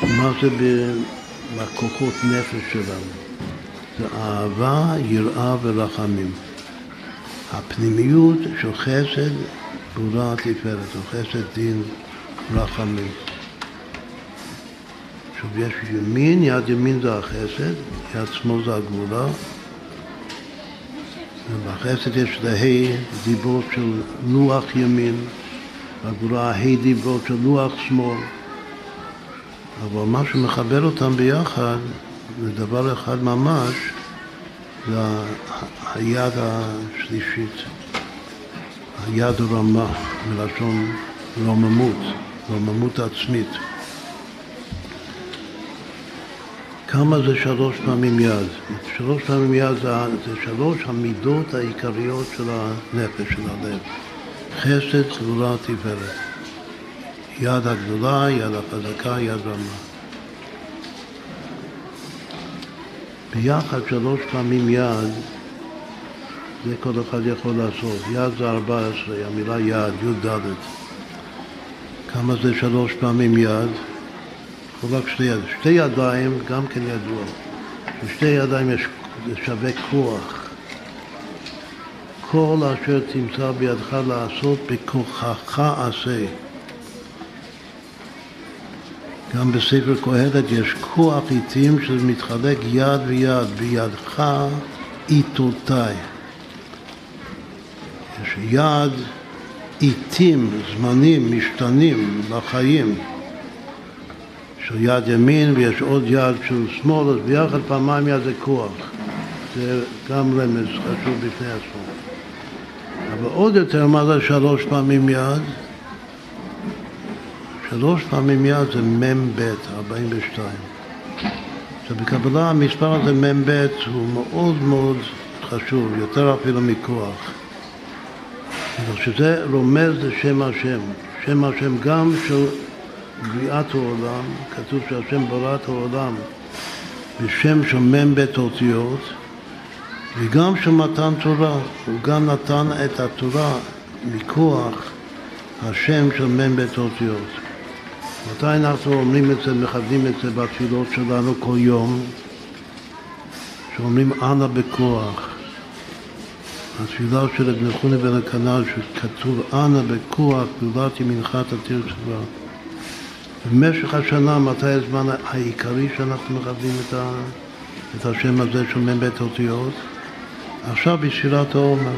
מה זה בכוחות נפש שלנו? זה אהבה, יראה ורחמים. הפנימיות של חסד, גבולה תפארת, או חסד דין רחמים. עכשיו יש ימין, יד ימין זה החסד, יד שמאל זה הגבולה. ובחסד יש להי דיברות של לוח ימין, בגבולה ה' דיברות של לוח שמאל. אבל מה שמחבר אותם ביחד זה דבר אחד ממש, זה היד השלישית, היד הרמה, מלשון רוממות, רוממות עצמית. כמה זה שלוש פעמים יד? שלוש פעמים יד זה, זה שלוש המידות העיקריות של הנפש, של הלב. חסד, גבולה, תפארת. יד הגדולה, יד החזקה, יד רמה. ביחד שלוש פעמים יד, זה כל אחד יכול לעשות. יד זה ארבע עשרה, המילה יד, י"ד. כמה זה שלוש פעמים יד? רק שתי ידיים. שתי ידיים גם כן ידוע. בשתי ידיים יש, שווה כוח. כל אשר תמצא בידך לעשות בכוחך עשה. גם בספר קהלת יש כוח עיתים שמתחלק יד ויד, בידך עיתותיי. יש יד עיתים, זמנים, משתנים לחיים. של יד ימין ויש עוד יד של שמאל, אז ביחד פעמיים יד זה כוח. זה גם רמז חשוב בפני עצמו. אבל עוד יותר, מה זה שלוש פעמים יד? שלוש פעמים יד זה מ"ב, 42. עכשיו בקבלה המספר הזה מ"ב הוא מאוד מאוד חשוב, יותר אפילו מכוח. שזה רומז לשם השם, שם השם גם של בריאת העולם, כתוב שהשם ברא את העולם בשם של מ"ם בית אותיות, וגם של מתן תורה, הוא גם נתן את התורה מכוח השם של מ"ם בית אותיות. מתי אנחנו אומרים את זה, מכוונים את זה בתפילות שלנו כל יום, שאומרים אנא בכוח. התפילה של רבי נחונה בן הכנל, שכתוב אנא בכוח, גדולת ימינך תתיר צבא. במשך השנה, מתי הזמן העיקרי שאנחנו מכבדים את, ה, את השם הזה של מ"ב אותיות? עכשיו בספירת העומר,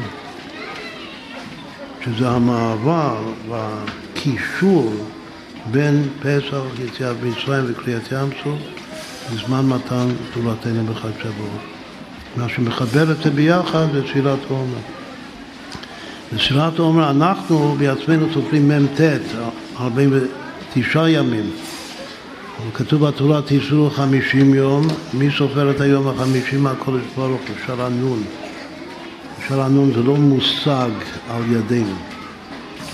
שזה המעבר והקישור בין פסח, יציאת מצרים וקריאת ים סוף לזמן מתן גדולתנו בחג שבועות. מה שמחבר את זה ביחד זה תפילת עומר. בתפילת עומר אנחנו בעצמנו סופרים מ"ט, 49 ימים. כתוב בתורה תיסעו חמישים יום, מי סופר את היום החמישים מהקודש ברוך הוא, שרנון. שרנון זה לא מושג על ידינו.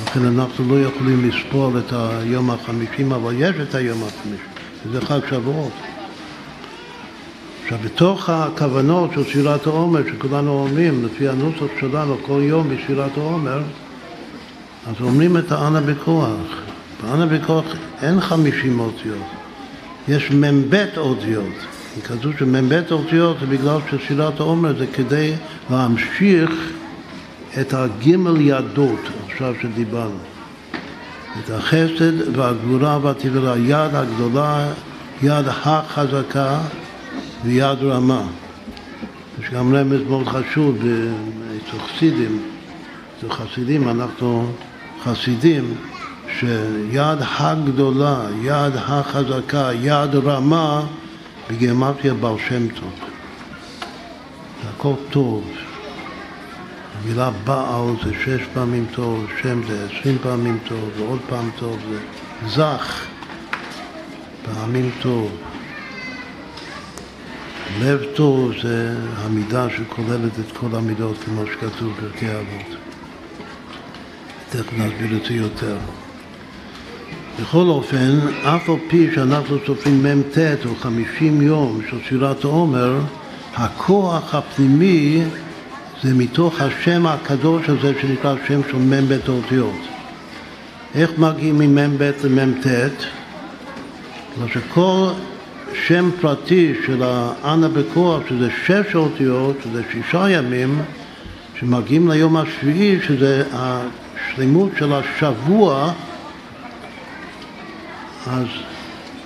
לכן אנחנו לא יכולים לספור את היום החמישים, אבל יש את היום החמישים, וזה חג שבועות. עכשיו, בתוך הכוונות של שירת העומר, שכולנו אומרים, לפי הנוסח שלנו, כל יום בשירת העומר, אז אומרים את האנה בכוח. באנה בכוח אין חמישים אותיות, יש מ"ב אותיות. כתוב שמ"ב אותיות זה בגלל ששירת העומר זה כדי להמשיך את הגימל ידות, עכשיו שדיברנו. את החסד והגבורה והתבלה, יד הגדולה, יד החזקה ויד רמה. יש גם רמז מאוד חשוב אצל חסידים, אצל חסידים אנחנו חסידים שיד הגדולה, יד החזקה, יד רמה בגימטריה בר שם טוב. זה הכל טוב. המילה בעל זה שש פעמים טוב, שם זה עשרים פעמים טוב, ועוד פעם טוב זה זך, פעמים טוב. לב טוב זה המידה שכוללת את כל המידות כמו שכתוב בפרקי אבות. תכף נסביר את זה יותר. בכל אופן, אף על פי שאנחנו סופרים מ"ט או חמישים יום של שירת העומר, הכוח הפנימי זה מתוך השם הקדוש הזה שנקרא שם של מ"ב האותיות. איך מגיעים ממ"ב למ"ט? כלומר שכל שם פרטי של האנה בכוח, שזה שש אותיות, שזה שישה ימים, שמגיעים ליום השביעי, שזה השלמות של השבוע, אז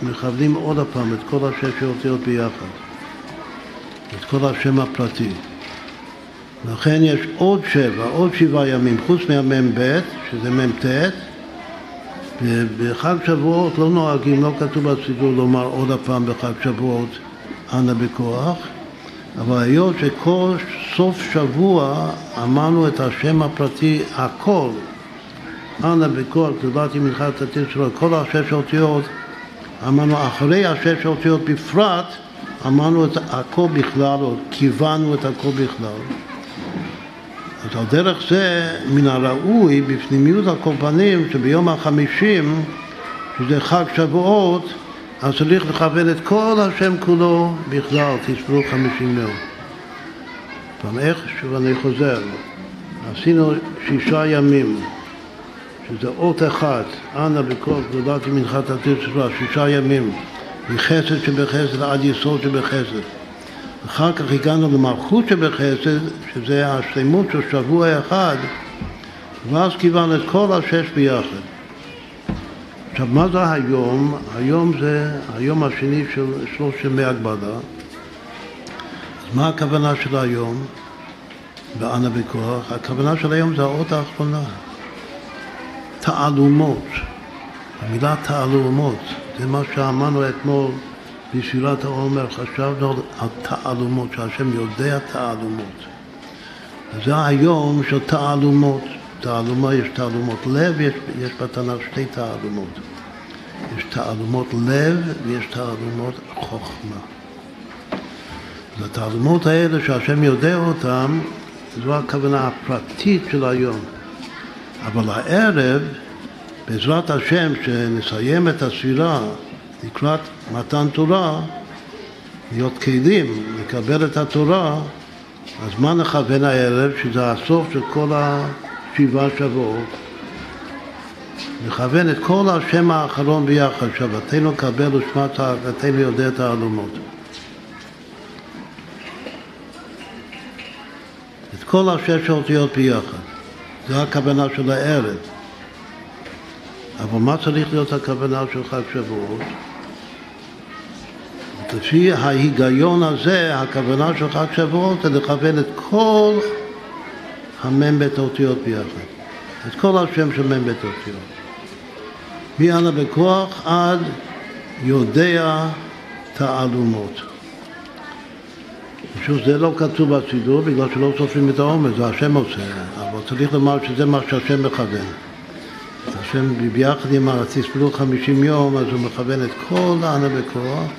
מכוונים עוד הפעם את כל השש אותיות ביחד, את כל השם הפרטי. לכן יש עוד שבע, עוד שבעה ימים, חוץ מהמ"ב, שזה מ"ט, ובחג שבועות לא נוהגים, לא כתוב בסידור לומר עוד הפעם בחג שבועות אנא בכוח, אבל היות שכל סוף שבוע אמרנו את השם הפרטי הכל, אנא קיבלתי ממך את התיר שלו, כל השש אותיות, אמרנו אחרי השש אותיות בפרט, אמרנו את הכל בכלל, או כיוונו את הכל בכלל. אז על דרך זה, מן הראוי, בפנימיות הקורבנים, שביום החמישים, שזה חג שבועות, אז צריך לכוון את כל השם כולו בכלל, תספרו חמישים יום. פעם איך, שוב אני חוזר, עשינו שישה ימים, שזה אות אחד, אנא בכל גדולת ימינך תתיר צבא, שישה ימים, מחסד שבחסד עד יסוד שבחסד. אחר כך הגענו למלכות שבחסד, שזה השלמות של שבוע אחד, ואז קיבלנו את כל השש ביחד. עכשיו, מה זה היום? היום זה היום השני של שלושת ימי הגבלה. אז מה הכוונה של היום באנה בכוח? הכוונה של היום זה האות האחרונה. תעלומות. המילה תעלומות, זה מה שאמרנו אתמול בשירת העומר חשבנו על תעלומות, שהשם יודע תעלומות. זה היום של תעלומות. תעלומה יש תעלומות לב, יש, יש בתנ"ך שתי תעלומות. יש תעלומות לב ויש תעלומות חוכמה. אז התעלומות האלה שהשם יודע אותן, זו הכוונה הפרטית של היום. אבל הערב בעזרת השם, שנסיים את הספירה לקראת מתן תורה, להיות כלים, לקבל את התורה, אז מה נכוון הערב? שזה הסוף של כל השבעה שבועות. נכוון את כל השם האחרון ביחד, שבתנו קבל ושמת אהבתנו יודע את העלומות. את כל השש האותיות ביחד. זו הכוונה של הערב. אבל מה צריך להיות הכוונה של חג שבועות? לפי ההיגיון הזה, הכוונה של חג שבועות זה לכוון את כל המ"ם בית האותיות ביחד. את כל השם של מ"ם בית האותיות. מאנה בכוח עד יודע תעלומות. שוב, זה לא כתוב בסידור בגלל שלא סופרים את העומס, זה השם עושה, צריך לומר שזה מה שהשם מכוון. השם ביחד עם התספלו חמישים יום, אז הוא מכוון את כל האנה בכוח.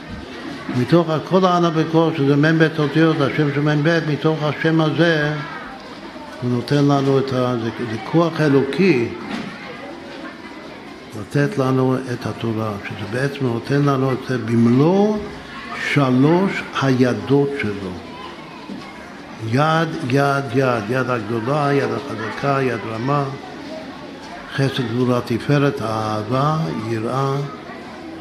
מתוך כל האנה בכוח, שזה מ"ם בית אותיות, השם של מ"ם בית, מתוך השם הזה הוא נותן לנו את ה... זה כוח אלוקי לתת לנו את התורה, שזה בעצם נותן לנו את זה במלוא שלוש הידות שלו. יד, יד, יד, יד הגדולה, יד החזקה, יד רמה, חסד גבולה תפארת, אהבה, יראה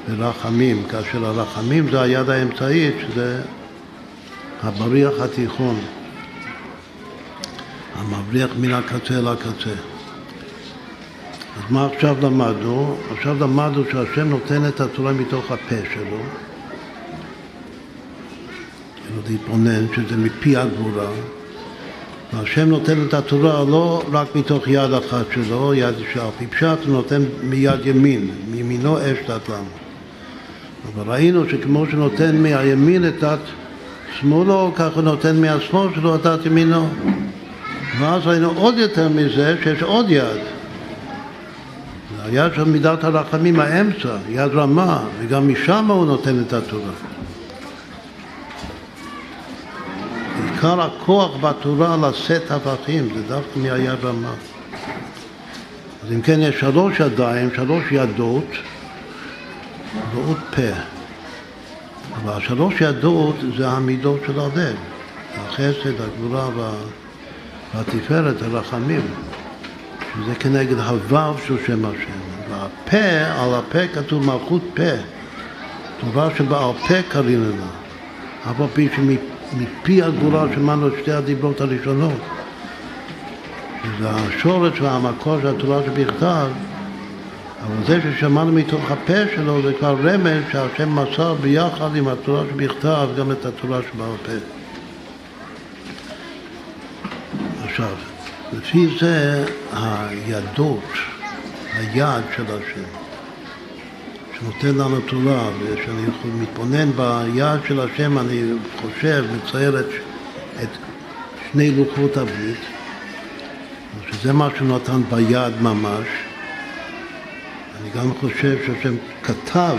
ורחמים, כאשר הרחמים זה היד האמצעית, שזה הבריח התיכון, המבריח מן הקצה לקצה. אז מה עכשיו למדנו? עכשיו למדנו שהשם נותן את התורה מתוך הפה שלו, להתבונן, שזה מפי הגבורה, והשם נותן את התורה לא רק מתוך יד אחת שלו, יד שעל פי פשט, הוא נותן מיד ימין, מימינו אש תת לנו. אבל ראינו שכמו שנותן מהימין את דת שמאלו, כך הוא נותן מהשמאל שלו את דת ימינו. ואז ראינו עוד יותר מזה, שיש עוד יד. היד של מידת הרחמים, האמצע, יד רמה, וגם משם הוא נותן את התורה. עיקר הכוח בתורה לשאת הפכים, זה דווקא מהיד רמה. אז אם כן יש שלוש ידיים, שלוש ידות ועוד פה. אבל השלוש ידות זה המידות של הלב, החסד, הגבורה והתפארת, הרחמים. שזה כנגד הוו של שם השם. והפה, על הפה כתוב מלכות פה. תורה שבעל פה קרינו לה. אף על פי שמפי הגבורה שמענו את שתי הדיברות הראשונות. שזה השורש והמקור של התורה שבכתב, אבל זה ששמענו מתוך הפה שלו זה כבר רמז שהשם מסר ביחד עם התורה שבכתב גם את התורה שבעל פה. עכשיו, לפי זה הידות, היד של השם, שנותן לנו תורה, וכשאני מתבונן ביד של השם אני חושב, מצייר את, את שני לוחות הברית, שזה מה שהוא נתן ביד ממש. אני גם חושב שהשם כתב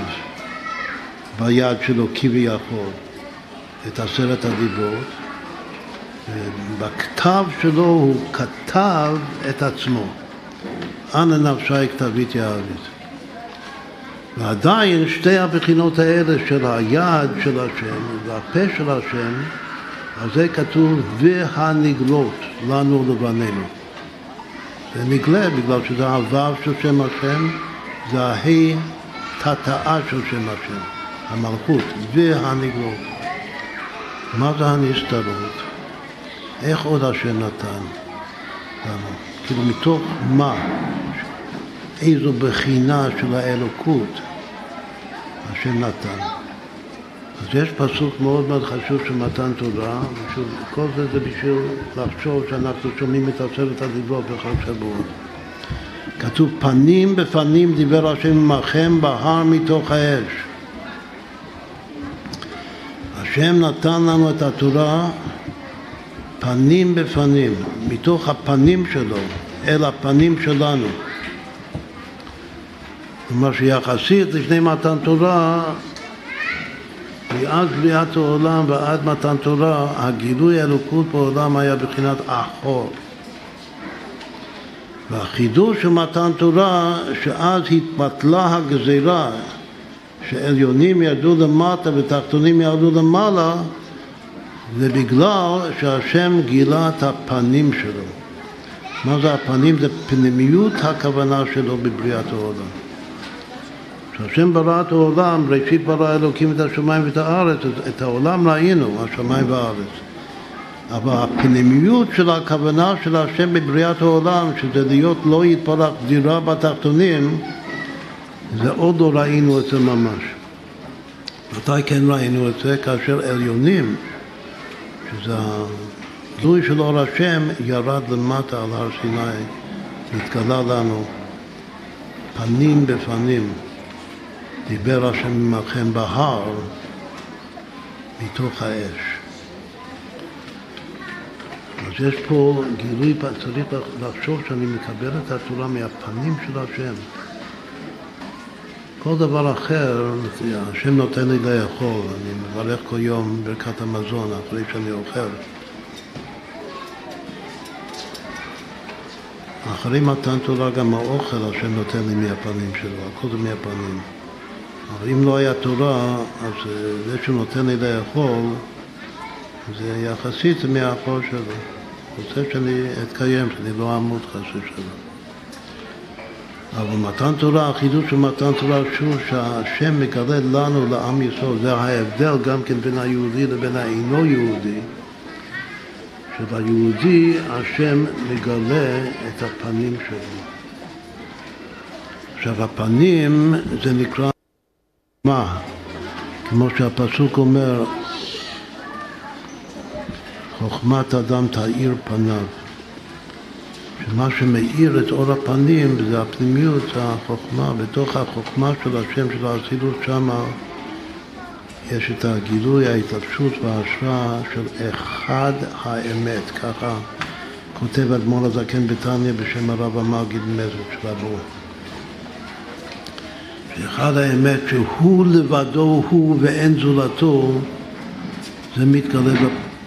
ביד שלו כביכול את עשרת הדיברות. בכתב שלו הוא כתב את עצמו. אנא נפשי כתבית יעבית. ועדיין שתי הבחינות האלה של היד של השם והפה של השם, על זה כתוב והנגלות לנו לבנינו. זה נגלה בגלל שזה הוו של שם השם, זה ההי תתאה של שם השם, המלכות, והנגלות. מה זה הנסתרות? איך עוד השם נתן לנו? כאילו מתוך מה? איזו בחינה של האלוקות השם נתן. אז יש פסוק מאוד מאוד חשוב של מתן תורה, ושוב, כל זה זה בשביל לחשוב שאנחנו שומעים את עשרת הדיברות בחג שבועות. כתוב פנים בפנים דיבר השם עמכם בהר מתוך האש. השם נתן לנו את התורה פנים בפנים, מתוך הפנים שלו אל הפנים שלנו. כלומר שיחסית לפני מתן תורה, מאז בריאת העולם ועד מתן תורה, הגילוי האלוקות בעולם היה בחינת אחור. והחידוש של מתן תורה, שאז התבטלה הגזירה שעליונים ירדו למטה ותחתונים ירדו למעלה, זה בגלל שהשם גילה את הפנים שלו. מה זה הפנים? זה פנימיות הכוונה שלו בבריאת העולם. כשהשם ברא את העולם, ראשית ברא אלוקים את השמיים ואת הארץ, את העולם ראינו, השמיים והארץ. אבל הפנימיות של הכוונה של השם בבריאת העולם, שזה להיות לא יתפרח דירה בתחתונים, זה עוד לא ראינו את זה ממש. מתי כן ראינו את זה? כאשר עליונים, שזה הגילוי של אור השם, ירד למטה על הר סיני, והתגלה לנו פנים בפנים. דיבר השם עמכם בהר מתוך האש. אז יש פה גילוי, צריך לחשוב שאני מקבל את התורה מהפנים של השם. כל דבר אחר, השם נותן לי לאכול, אני מברך כל יום ברכת המזון אחרי שאני אוכל. אחרי מתן תורה גם האוכל השם נותן לי מהפנים שלו, הכל זה מהפנים. אבל אם לא היה תורה, אז אה, זה שהוא נותן לי לאכול, זה יחסית מהאכול שלו. הוא רוצה שאני אתקיים, שאני לא אמות חס ושלום. אבל מתן תורה, החידוש של מתן תורה, שוב שהשם מגלה לנו, לעם ישראל, זה ההבדל גם כן בין היהודי לבין האינו יהודי, שביהודי השם מגלה את הפנים שלו. עכשיו הפנים זה נקרא מה? כמו שהפסוק אומר, חוכמת אדם תאיר פניו. שמה שמאיר את אור הפנים זה הפנימיות, החוכמה. בתוך החוכמה של השם, של האצילות שמה, יש את הגילוי, ההתלבשות וההשראה של אחד האמת. ככה כותב אדמו"ר הזקן בתניא בשם הרב המגיד מזר של אבו. שאחד האמת שהוא לבדו הוא ואין זולתו, זה מתגלה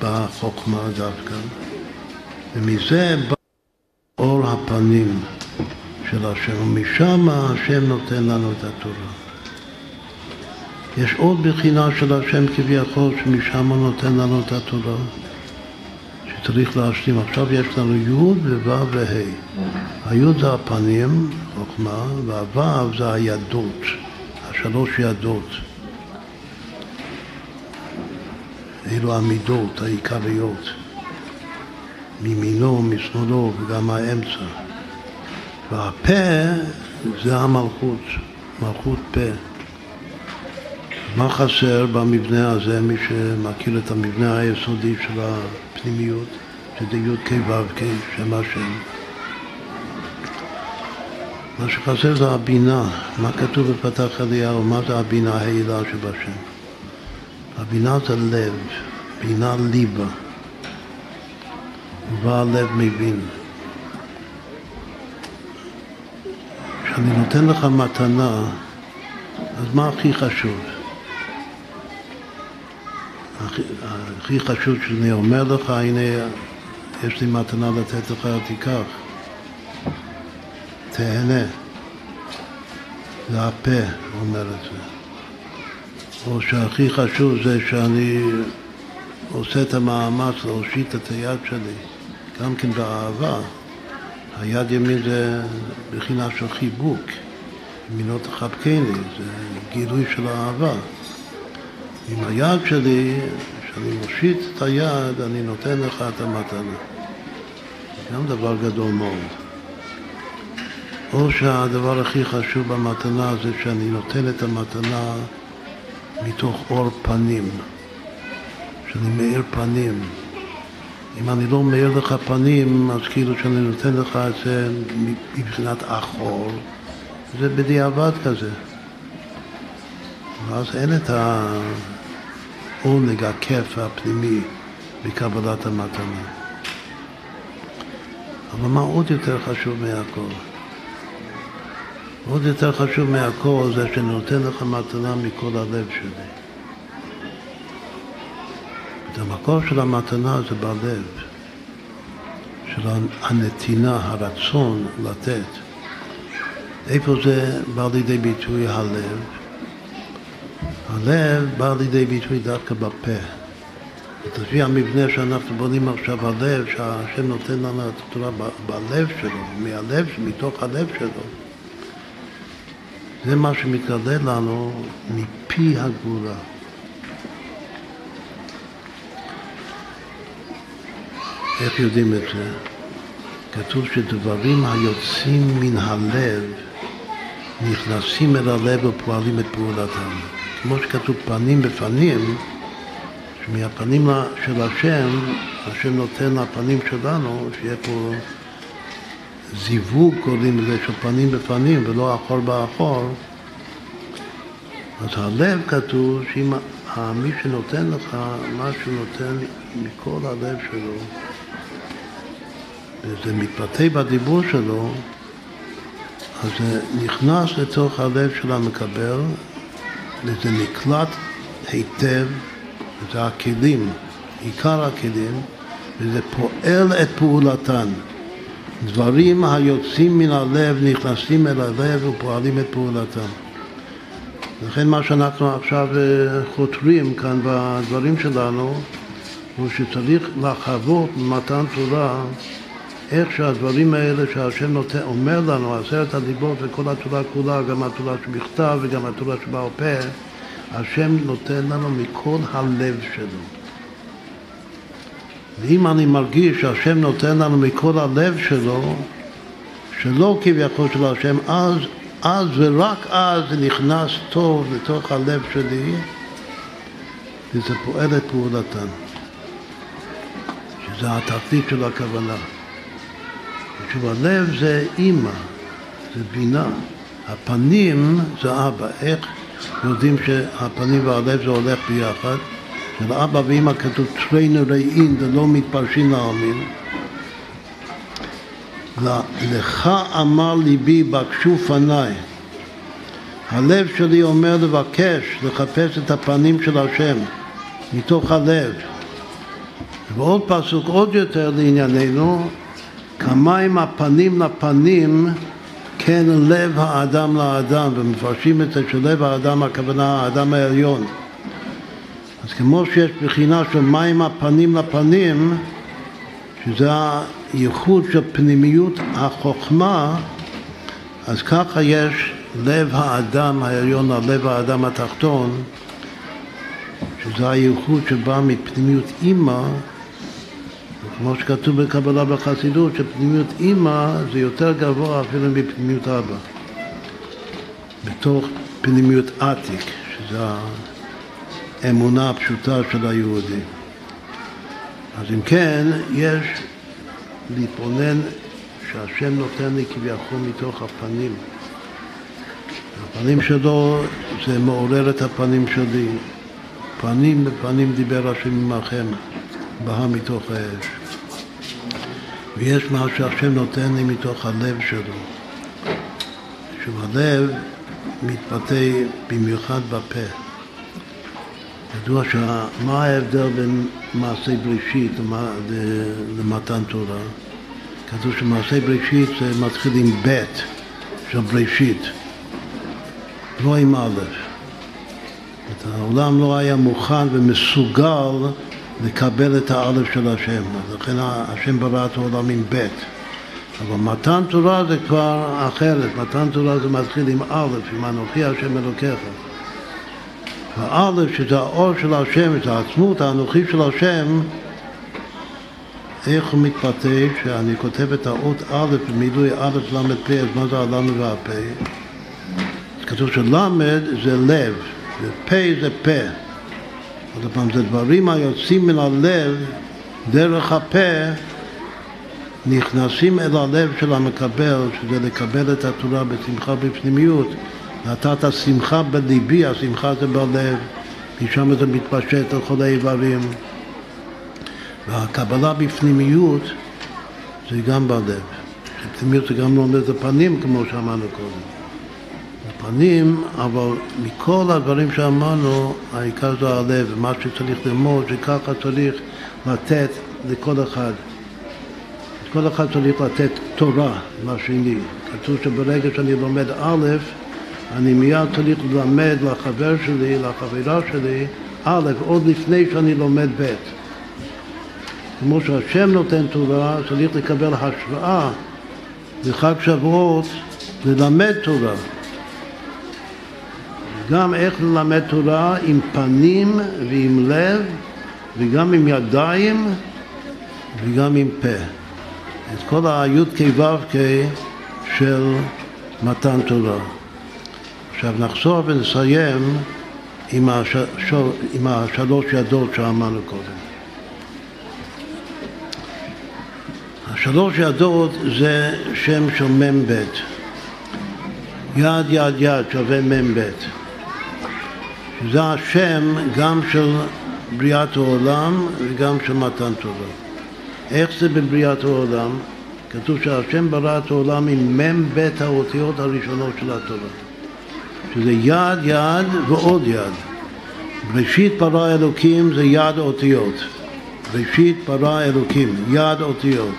בחוכמה דווקא. ומזה בא אור הפנים של השם, ומשם השם נותן לנו את התורה. יש עוד בחינה של השם כביכול, שמשם הוא נותן לנו את התורה, שצריך להשלים. עכשיו יש לנו י' וו' וה'. הי' זה הפנים, חוכמה, והו' זה הידות, השלוש ידות. אלו המידות העיקריות. מימינו, משמאלו וגם האמצע. והפה זה המלכות, מלכות פה. מה חסר במבנה הזה, מי שמכיר את המבנה היסודי של הפנימיות, שזה י"ק ו"ק, שם השם. מה שחסר זה הבינה, מה כתוב בפתח אליהו, מה זה הבינה העילה שבשם. הבינה זה לב, בינה ליבה. והלב מבין. כשאני נותן לך מתנה, אז מה הכי חשוב? הכי, הכי חשוב שאני אומר לך, הנה, יש לי מתנה לתת לך, תיקח. תהנה. זה הפה אומר את זה. או שהכי חשוב זה שאני עושה את המאמץ להושיט את היד שלי. גם כן באהבה. היד ימין זה בחינה של חיבוק, ימינו תחבקני, זה גילוי של אהבה. עם היד שלי, כשאני מושיט את היד, אני נותן לך את המתנה. גם דבר גדול מאוד. או שהדבר הכי חשוב במתנה זה שאני נותן את המתנה מתוך אור פנים, שאני מאיר פנים. אם אני לא מאיר לך פנים, אז כאילו שאני נותן לך את זה מבחינת אחור, זה בדיעבד כזה. ואז אין את העונג, הכיף הפנימי בקבלת המתנה. אבל מה עוד יותר חשוב מהכל? עוד יותר חשוב מהכל זה שאני נותן לך מתנה מכל הלב שלי. המקור של המתנה זה בלב, של הנתינה, הרצון לתת. איפה זה בא לידי ביטוי הלב? הלב בא לידי ביטוי דווקא בפה. לפי המבנה שאנחנו בונים עכשיו, הלב, שהשם נותן לנו את התורה בלב שלו, מהלב, מתוך הלב שלו. זה מה שמתגלה לנו מפי הגבורה. איך יודעים את זה? כתוב שדברים היוצאים מן הלב נכנסים אל הלב ופועלים את פעולתם. כמו שכתוב פנים בפנים, שמהפנים של השם, השם נותן לפנים שלנו, שיהיה פה זיווג, קוראים לזה, של פנים בפנים ולא אחור באחור. אז הלב כתוב שאם מי שנותן לך, מה שהוא נותן מכל הלב שלו, וזה מתבטא בדיבור שלו, אז זה נכנס לתוך הלב של המקבל, וזה נקלט היטב, וזה הכלים, עיקר הכלים, וזה פועל את פעולתן. דברים היוצאים מן הלב נכנסים אל הלב ופועלים את פעולתם. לכן מה שאנחנו עכשיו אה, חותרים כאן בדברים שלנו הוא שצריך לחוות במתן תורה איך שהדברים האלה שהשם נותן, אומר לנו, עשרת הדיברות וכל התורה כולה, גם התורה שבכתב וגם התורה שבעל פה, השם נותן לנו מכל הלב שלו. ואם אני מרגיש שהשם נותן לנו מכל הלב שלו, שלא כביכול של השם, אז, אז ורק אז נכנס טוב לתוך הלב שלי, וזה פועל את פעולתן, שזה התכלית של הכוונה. תשובה, לב זה אימא, זה בינה. הפנים זה אבא. איך יודעים שהפנים והלב זה הולך ביחד? של אבא ואימא כתוב תריינו ראין ולא מתפרשים לעלמין. לך אמר ליבי בקשו פניי. הלב שלי אומר לבקש, לחפש את הפנים של השם מתוך הלב. ועוד פסוק עוד יותר לענייננו, כמים הפנים לפנים כן לב האדם לאדם, ומפרשים את זה שלב האדם הכוונה האדם העליון. אז כמו שיש בחינה של מים הפנים לפנים, שזה הייחוד של פנימיות החוכמה, אז ככה יש לב האדם העליון לב האדם התחתון, שזה הייחוד שבא מפנימיות אימא, כמו שכתוב בקבלה בחסידות, שפנימיות אימא זה יותר גבוה אפילו מפנימיות אבא. בתוך פנימיות עתיק, שזה האמונה הפשוטה של היהודי. אז אם כן, יש להתבונן שהשם נותן לי כביכול מתוך הפנים. הפנים שלו זה מעורר את הפנים שלי. פנים בפנים דיבר השם עמכם, בא מתוך האש. ויש מה שהשם נותן לי מתוך הלב שלו. שוב, הלב מתבטא במיוחד בפה. ידוע שמה ההבדל בין מעשה בראשית למתן תורה? כתוב שמעשה בראשית זה מתחיל עם ב' של בראשית, לא עם א'. העולם לא היה מוכן ומסוגל לקבל את האלף של השם. לכן השם ברא את העולם עם ב'. אבל מתן תורה זה כבר אחרת, מתן תורה זה מתחיל עם א', עם אנוכי השם אלוקיך. והאלף שזה האור של השם, את העצמות האנוכי של השם, איך הוא מתבטא שאני כותב את האות א' במילוי א' ל' פ', אז מה זה הל' והפ'? אז כתוב של' זה לב, ופ' זה פה. עוד פעם, זה דברים היוצאים מן הלב דרך הפה נכנסים אל הלב של המקבל, שזה לקבל את התורה בשמחה בפנימיות. נתת שמחה בליבי, השמחה זה בלב, משם זה מתפשט על כל האיברים. והקבלה בפנימיות זה גם בלב. פנימיות זה גם לומד את הפנים, כמו שאמרנו קודם. הפנים, אבל מכל הדברים שאמרנו, העיקר זה הלב, מה שצריך ללמוד, שככה צריך לתת לכל אחד. כל אחד צריך לתת תורה לשני. כתוב שברגע שאני לומד א', אני מיד צריך ללמד לחבר שלי, לחברה שלי, א', עוד לפני שאני לומד ב'. כמו שהשם נותן תורה, צריך לקבל השראה בחג שבועות ללמד תורה. גם איך ללמד תורה עם פנים ועם לב וגם עם ידיים וגם עם פה. את כל הי"ק ו"ק של מתן תורה. עכשיו נחזור ונסיים עם, הש... עם השלוש ידות שאמרנו קודם. השלוש ידות זה שם של מ"ב. יד יד יד שווה מ"ב. שזה השם גם של בריאת העולם וגם של מתן תורה. איך זה בבריאת העולם? כתוב שהשם ברא את העולם עם מ"ב האותיות הראשונות של התורה. שזה יד יד ועוד יד. ראשית ברא אלוקים זה יד אותיות. ראשית ברא אלוקים, יד אותיות.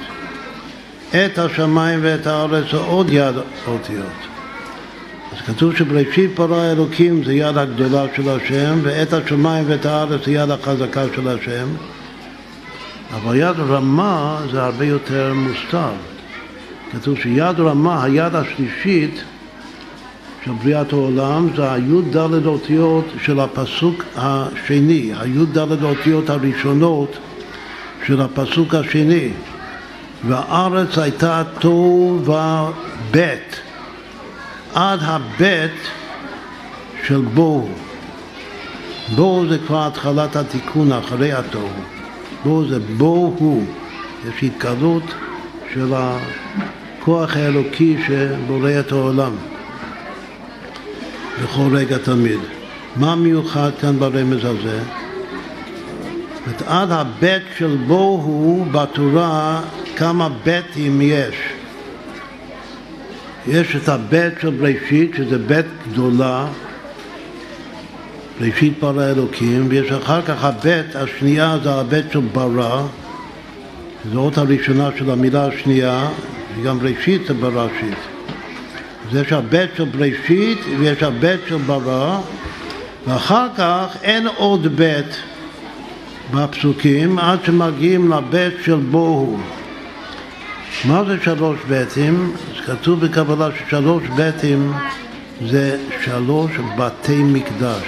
את השמיים ואת הארץ זה עוד יד אותיות. אז כתוב שבראשית ברא אלוקים זה יד הגדולה של השם, ואת השמיים ואת הארץ זה יד החזקה של השם. אבל יד רמה זה הרבה יותר מוסתר. כתוב שיד רמה, היד השלישית של בריאת העולם, זה הי"ד אותיות של הפסוק השני, הי"ד אותיות הראשונות של הפסוק השני. והארץ הייתה תוהו ובית, עד הבית של בוהו. בוהו זה כבר התחלת התיקון אחרי התוהו. בוהו זה בוהו, יש התגלות של הכוח האלוקי שבורא את העולם בכל רגע תמיד. מה מיוחד כאן ברמז הזה? עד הבית של בוהו בתורה כמה בתים יש. יש את הבית של בראשית, שזה בית גדולה, ראשית ברא אלוקים, ויש אחר כך הבית השנייה, זה הבית של ברא, זו אות הראשונה של המילה השנייה, וגם ראשית זה בראשית. אז יש הבית של בראשית ויש הבית של ברא, ואחר כך אין עוד בית בפסוקים עד שמגיעים לבית של בוהו. מה זה שלוש בתים? כתוב בקבלה ששלוש בתים זה שלוש בתי מקדש.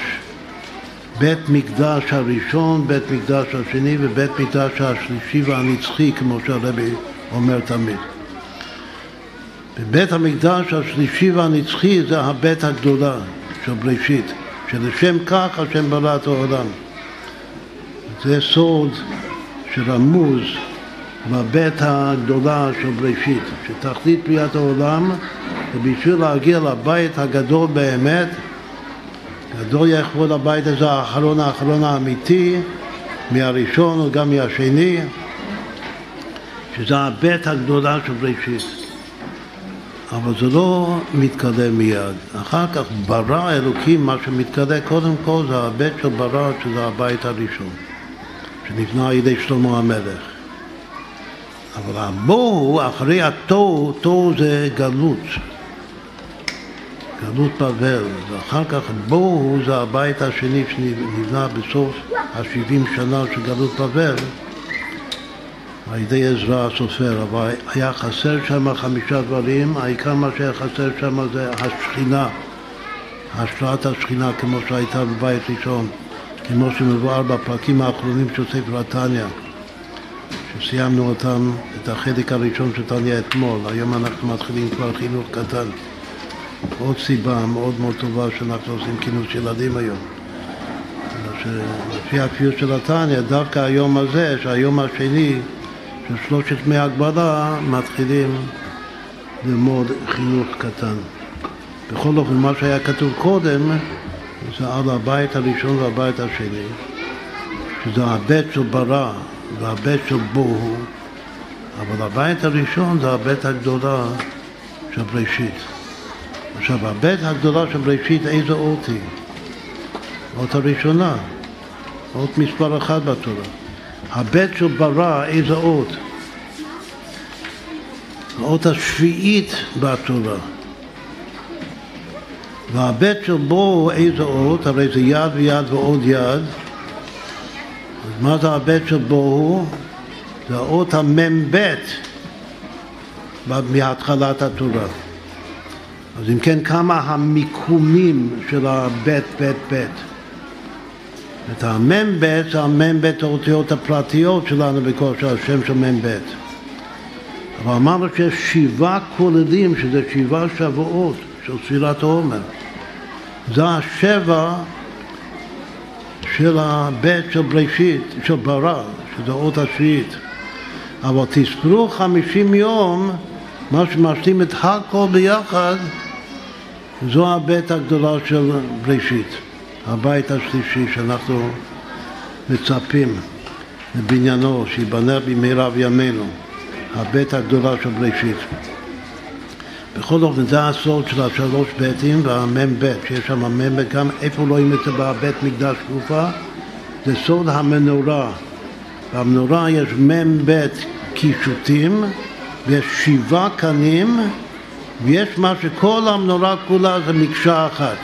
בית מקדש הראשון, בית מקדש השני ובית מקדש השלישי והנצחי, כמו שהרבי אומר תמיד. בבית המקדש השלישי והנצחי זה הבית הגדולה של בראשית, שלשם כך השם ברא את העולם. זה סוד שרמוז בבית הגדולה של בראשית, שתכלית בריאת העולם ובשביל להגיע לבית הגדול באמת, גדול יכבוד הבית הזה האחרון האחרון האמיתי, מהראשון וגם מהשני, שזה הבית הגדולה של בראשית. אבל זה לא מתקדם מיד. אחר כך ברא אלוקים, מה שמתקדם קודם כל זה הבית של ברא, שזה הבית הראשון, שנבנה על ידי שלמה המלך. אבל הבוהו, אחרי התוהו, תוהו זה גלות, גלות בבל, ואחר כך בוהו זה הבית השני שנבנה בסוף השבעים שנה של גלות בבל. על ידי עזרא הסופר, אבל היה חסר שם חמישה דברים, העיקר מה שהיה חסר שם זה השכינה, השראת השכינה כמו שהייתה בבית ראשון, כמו שמבואר בפרקים האחרונים של ספר התניא. שסיימנו אותם, את החלק הראשון של תניא אתמול, היום אנחנו מתחילים כבר חינוך קטן. עוד סיבה מאוד מאוד טובה שאנחנו עושים כינוס ילדים היום. לפי הפיוט של התניא, דווקא היום הזה, שהיום השני של שלושת ימי הגבלה, מתחילים ללמוד חינוך קטן. בכל אופן, מה שהיה כתוב קודם, זה על הבית הראשון והבית השני, שזה הבית של ברא, והבית של בוהו, אבל הבית הראשון זה הבית הגדולה של בראשית. עכשיו, הבית הגדולה של בראשית, איזה אות היא? אות הראשונה, אות מספר אחת בתורה. הבית של ברא, איזה אות? האות השביעית בתורה. והבית של בו איזה אות? הרי זה יד ויד ועוד יד. מה זה הבית של בו הוא? זה האות המ"ב מהתחלת התורה. אז אם כן, כמה המיקומים של הבית, בית, בית? את המ"ב זה המ"ב האותיות הפרטיות שלנו בכל של השם של מ"ב. אבל אמרנו שיש שבעה כולדים, שזה שבעה שבועות של ספירת העומר. זה השבע של הבית של בראשית, של ברא, שזה אות השביעית. אבל תספרו חמישים יום, מה שמשלים את הכל ביחד, זו הבית הגדולה של בראשית, הבית השלישי שאנחנו מצפים לבניינו, שייבנה במהרה בימינו, הבית הגדולה של בראשית. בכל אופן זה הסוד של השלוש ביתים והמ"ב, שיש שם מ"ב, גם איפה רואים את זה בבית מקדש תקופה? זה סוד המנורה. במנורה יש מ"ב קישוטים ויש שבעה קנים ויש מה שכל המנורה כולה זה מקשה אחת.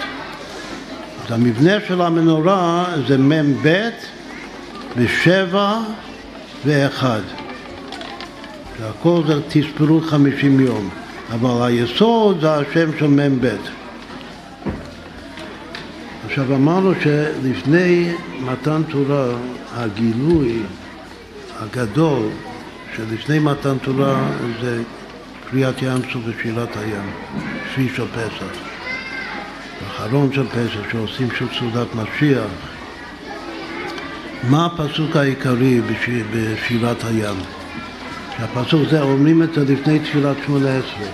אז המבנה של המנורה זה מ"ב ושבע ואחד. והכל זה תספרו חמישים יום. אבל היסוד זה השם של מ"ב. עכשיו אמרנו שלפני מתן תורה הגילוי הגדול שלפני מתן תורה זה קריאת ים סוף ושאלת הים, שביעי של פסח. האחרון של פסח שעושים שוב סעודת משיח. מה הפסוק העיקרי בשאלת הים? שהפסוק הזה, אומרים את זה לפני תפילת שמונה עשרה.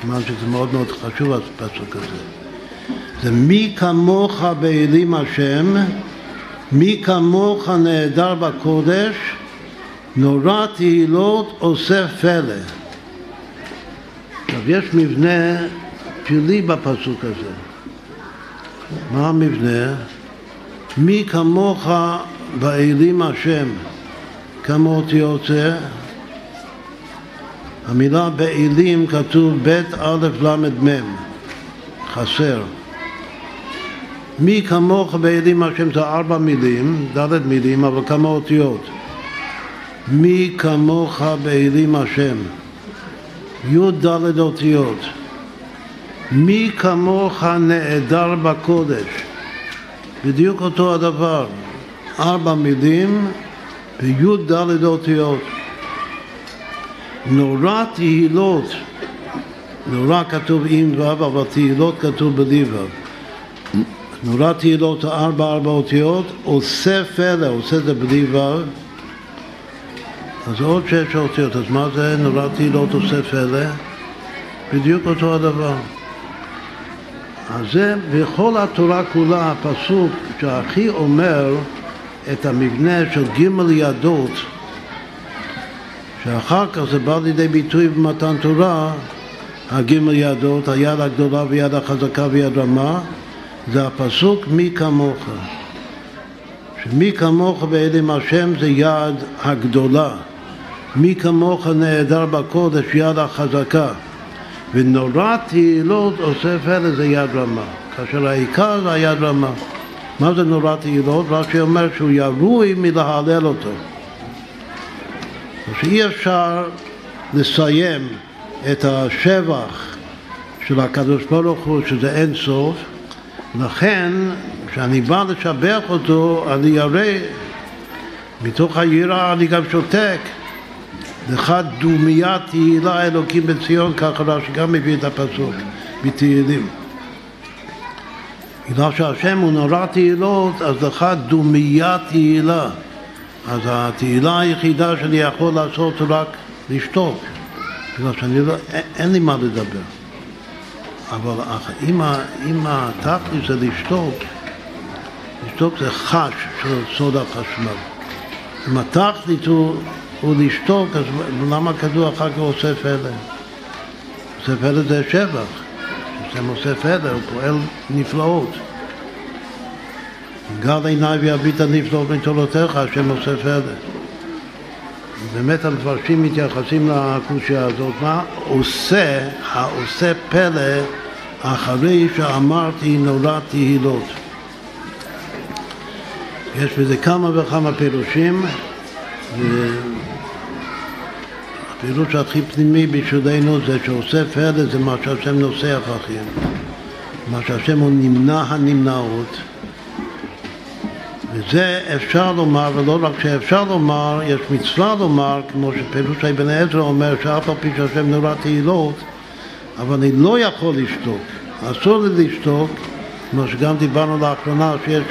סימן שזה מאוד מאוד חשוב הפסוק הזה. זה מי כמוך באלים השם, מי כמוך נהדר בקודש, נורא תהילות עושה פלא. עכשיו יש מבנה פלילי בפסוק הזה. מה המבנה? מי כמוך באלים השם, כמה אותיות זה? המילה באלים כתוב ב' א' ל' מ', חסר. מי כמוך באלים השם זה ארבע מילים, ד' מילים, אבל כמה אותיות. מי כמוך באלים השם, י' ד' אותיות. מי כמוך נעדר בקודש, בדיוק אותו הדבר, ארבע מילים וי' ד' אותיות. נורא תהילות, נורא כתוב עם ו', אבל תהילות כתוב בלי ו'. נורא תהילות ארבע ארבע אותיות, עושה פלא, עושה זה בלי ו', אז עוד שש אותיות, אז מה זה נורא תהילות עושה פלא? בדיוק אותו הדבר. אז זה בכל התורה כולה הפסוק שהכי אומר את המבנה של ג' ידות שאחר כך זה בא לידי ביטוי במתן תורה, הגימל ידות, היד הגדולה ויד החזקה ויד רמה, זה הפסוק מי כמוך. שמי כמוך באלים השם זה יד הגדולה. מי כמוך נהדר בקודש יד החזקה. ונורא תהילות עושה פלא זה יד רמה. כאשר העיקר זה היד רמה. מה זה נורא תהילות? רש"י אומר שהוא ירוי מלהלל אותו. שאי אפשר לסיים את השבח של הקדוש ברוך הוא, שזה אין סוף, לכן כשאני בא לשבח אותו, אני ירא, מתוך היראה אני גם שותק. לך דומיית תהילה אלוקים בציון, ככה רש"י גם מביא את הפסוק מתהילים. בגלל שהשם הוא נורא תהילות, אז לך דומיית תהילה. אז התהילה היחידה שאני יכול לעשות הוא רק לשתוק, בגלל שאני לא, אין לי מה לדבר. אבל אם, התכלית זה לשתוק, לשתוק זה חש של סוד החשמל. אם התכלית הוא, לשתוק, אז למה כדור אחר כך עושה פלא? עושה פלא זה שבח. כשאתם עושה פלא, הוא פועל נפלאות. גל עיניי ויביא את הנפלאות מתורתך, השם עושה פלא. באמת המפרשים מתייחסים לקושייה הזאת, מה עושה, העושה פלא אחרי שאמרתי נורא תהילות. יש בזה כמה וכמה פירושים, הפירוש הכי פנימי בשבילנו זה שעושה פלא זה מה שהשם נושא הפכים, מה שהשם הוא נמנע הנמנעות וזה אפשר לומר, ולא רק שאפשר לומר, יש מצווה לומר, כמו שפירוש אבן עזרא אומר, שאף על פי שהשם נורא תהילות, אבל אני לא יכול לשתוק. אסור לי לשתוק, כמו שגם דיברנו לאחרונה, שיש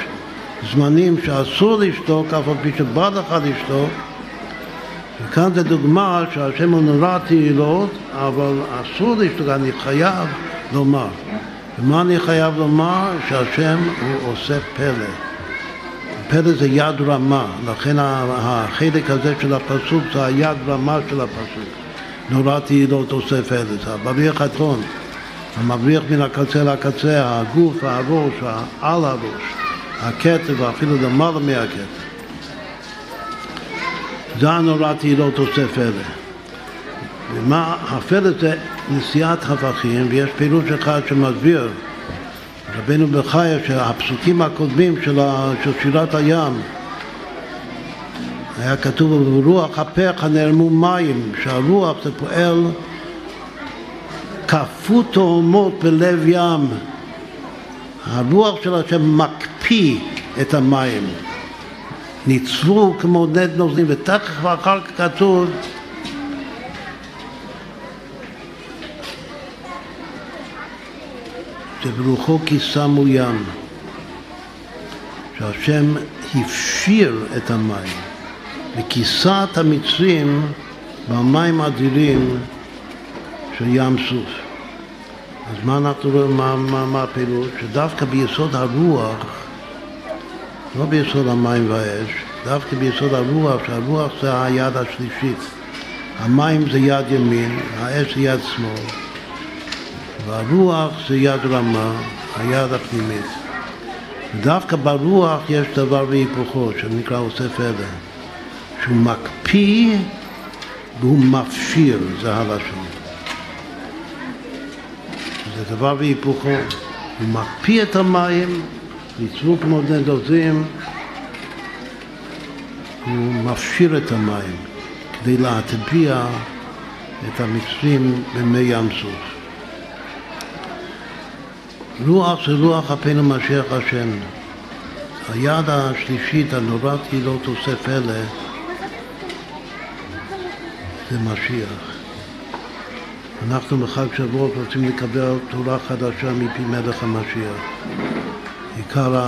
זמנים שאסור לשתוק, אף על פי שבא לך לשתוק. וכאן זו דוגמה שהשם הוא נורא תהילות, אבל אסור לשתוק, אני חייב לומר. ומה אני חייב לומר? שהשם הוא עושה פלא. פלא זה יד רמה, לכן החלק הזה של הפסוק זה היד רמה של הפסוק. נורא תהילות עושה פלא, זה הבריח התחון, המבריח מן הקצה לקצה, הגוף, הראש, על הראש, הכתר ואפילו למעלה מהכתר. זה הנורא תהילות עושה פלא. ומה, הפלא זה נשיאת הפכים, ויש פירוש אחד שמסביר רבנו בחיה שהפסוקים הקודמים של, שירת הים היה כתוב ברוח אפיך נעלמו מים, שהרוח זה פועל כפו תאומות בלב ים. הרוח של השם מקפיא את המים. ניצלו כמו נד נוזלים, ותכף אחר כך כתוב שברוחו כי שמו ים, שהשם הפשיר את המים וכיסה את המצרים במים אדירים של ים סוף. אז מה אנחנו רואים, מה, מה, מה הפירוש? שדווקא ביסוד הרוח, לא ביסוד המים והאש, דווקא ביסוד הרוח, שהרוח זה היד השלישית. המים זה יד ימין, האש זה יד שמאל. והרוח זה יד רמה, היד הפנימית. ודווקא ברוח יש דבר והיפוכו, שנקרא עושה פלא, שהוא מקפיא והוא מפשיר, זה הלשון. זה דבר והיפוכו. הוא מקפיא את המים, ניצבו כמו נדוזים, הוא מפשיר את המים כדי להטביע את המצרים במי ים סוף. רוח זה רוח אפינו משיח השם. היד השלישית, הנורא תהילות עושה פלא, זה משיח. אנחנו בחג שבועות רוצים לקבל תורה חדשה מפי מלך המשיח. עיקר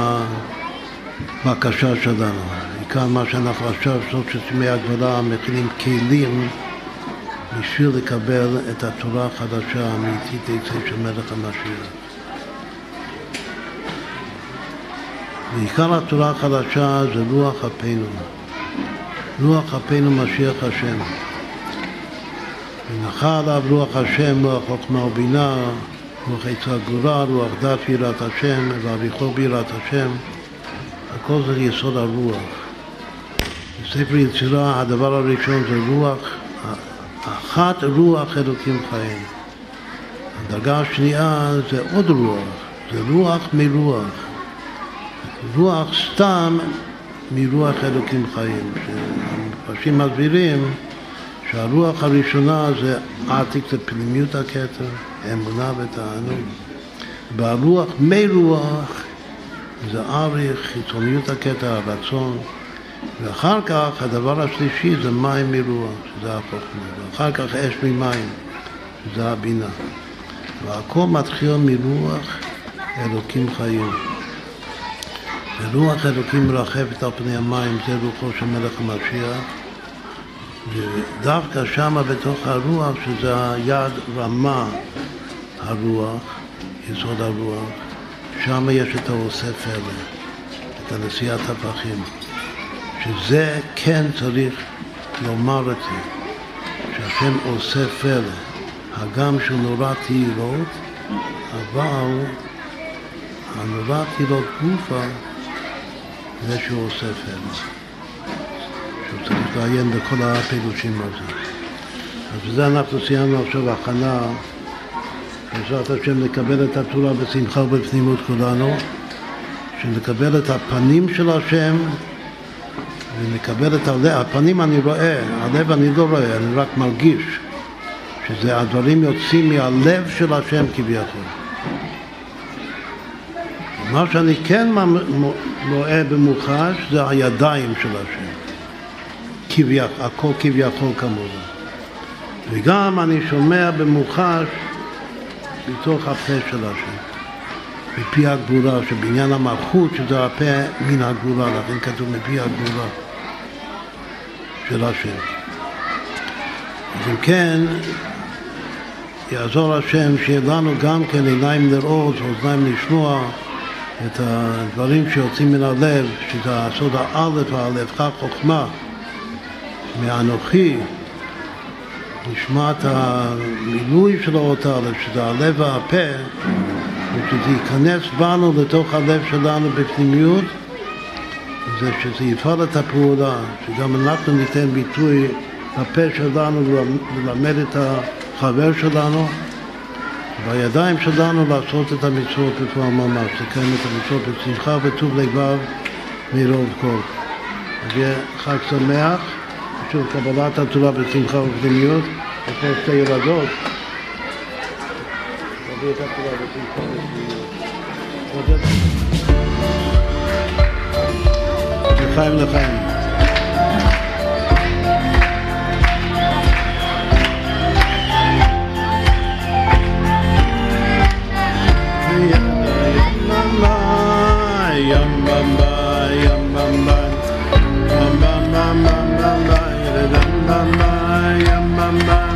הבקשה שלנו, עיקר מה שאנחנו עכשיו, שלושת ימי הגבלה, מכינים כלים בשביל לקבל את התורה החדשה האמיתית אצל של מלך המשיח. ועיקר התורה החדשה זה רוח אפינו. רוח אפינו משיח השם. ונחה עליו רוח השם, רוח חוכמה ובינה, רוח עצה גבורה, רוח דת ויראת השם, ואביכו ביראת השם. הכל זה יסוד הרוח. בספר יצירה הדבר הראשון זה רוח, אחת רוח אלוקים חיים. הדרגה השנייה זה עוד רוח, זה רוח מרוח. רוח סתם מרוח אלוקים חיים. שהמפרשים מסבירים שהרוח הראשונה זה עתיק, זה פנימיות הכתר, אמונה ותענוג. והרוח מרוח זה אריך, חיצוניות הכתר, הרצון. ואחר כך הדבר השלישי זה מים מרוח, שזה החוכמה. ואחר כך אש ממים, שזה הבינה. והכל מתחיל מרוח אלוקים חיים. ורוח אלוקים מרחפת על פני המים, זה רוחו של מלך המשיח. ודווקא שמה בתוך הרוח, שזה היד רמה הרוח, יסוד הרוח, שם יש את העושה פלא, את הנשיאת הפכים. שזה כן צריך לומר את זה, שהשם עושה פלא, הגם שהוא נורא תהילות, אבל הנורא תהילות גופה עושה פלא. שהוא צריך לעיין בכל הפירושים הזה. אז בזה אנחנו סיימנו עכשיו הכנה, בעזרת השם לקבל את התורה בשמחה ובפנימות כולנו, שנקבל את הפנים של השם ונקבל את הלב, הפנים אני רואה, הלב אני לא רואה, אני רק מרגיש שזה הדברים יוצאים מהלב של השם כביכול. מה שאני כן רואה במוחש זה הידיים של השם, כביכול, הכל כביכול כמובן. וגם אני שומע במוחש בתוך הפה של השם, מפי הגבורה, שבעניין המלכות שזה הפה מן הגבורה, לכן כתוב מפי הגבורה של השם. אז אם כן, יעזור השם שיהיה לנו גם כן עיניים לראות ואוזניים לשמוע את הדברים שיוצאים מן הלב, שזה הסוד האלף, האלף, כך חוכמה, מאנוכי, נשמע את המילוי של האות האלף, שזה הלב והפה, ושזה ייכנס בנו לתוך הלב שלנו בפנימיות, זה שזה יפעל את הפעולה, שגם אנחנו ניתן ביטוי לפה שלנו ללמד את החבר שלנו, בידיים שלנו לעשות את המצוות בפועל ממש, לקיים את המצוות בשמחה וטוב לבב מרוב כל. אז יהיה חג שמח, שוב קבלת התורה בשמחה יש לנו שתי ילדות. תביא את התורה. לחיים לחיים. yum bum ba yum bum ba. Bum bum bum bum bum bum bum bum bum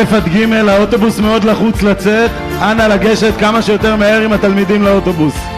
א' עד ג', האוטובוס מאוד לחוץ לצאת, אנא לגשת כמה שיותר מהר עם התלמידים לאוטובוס.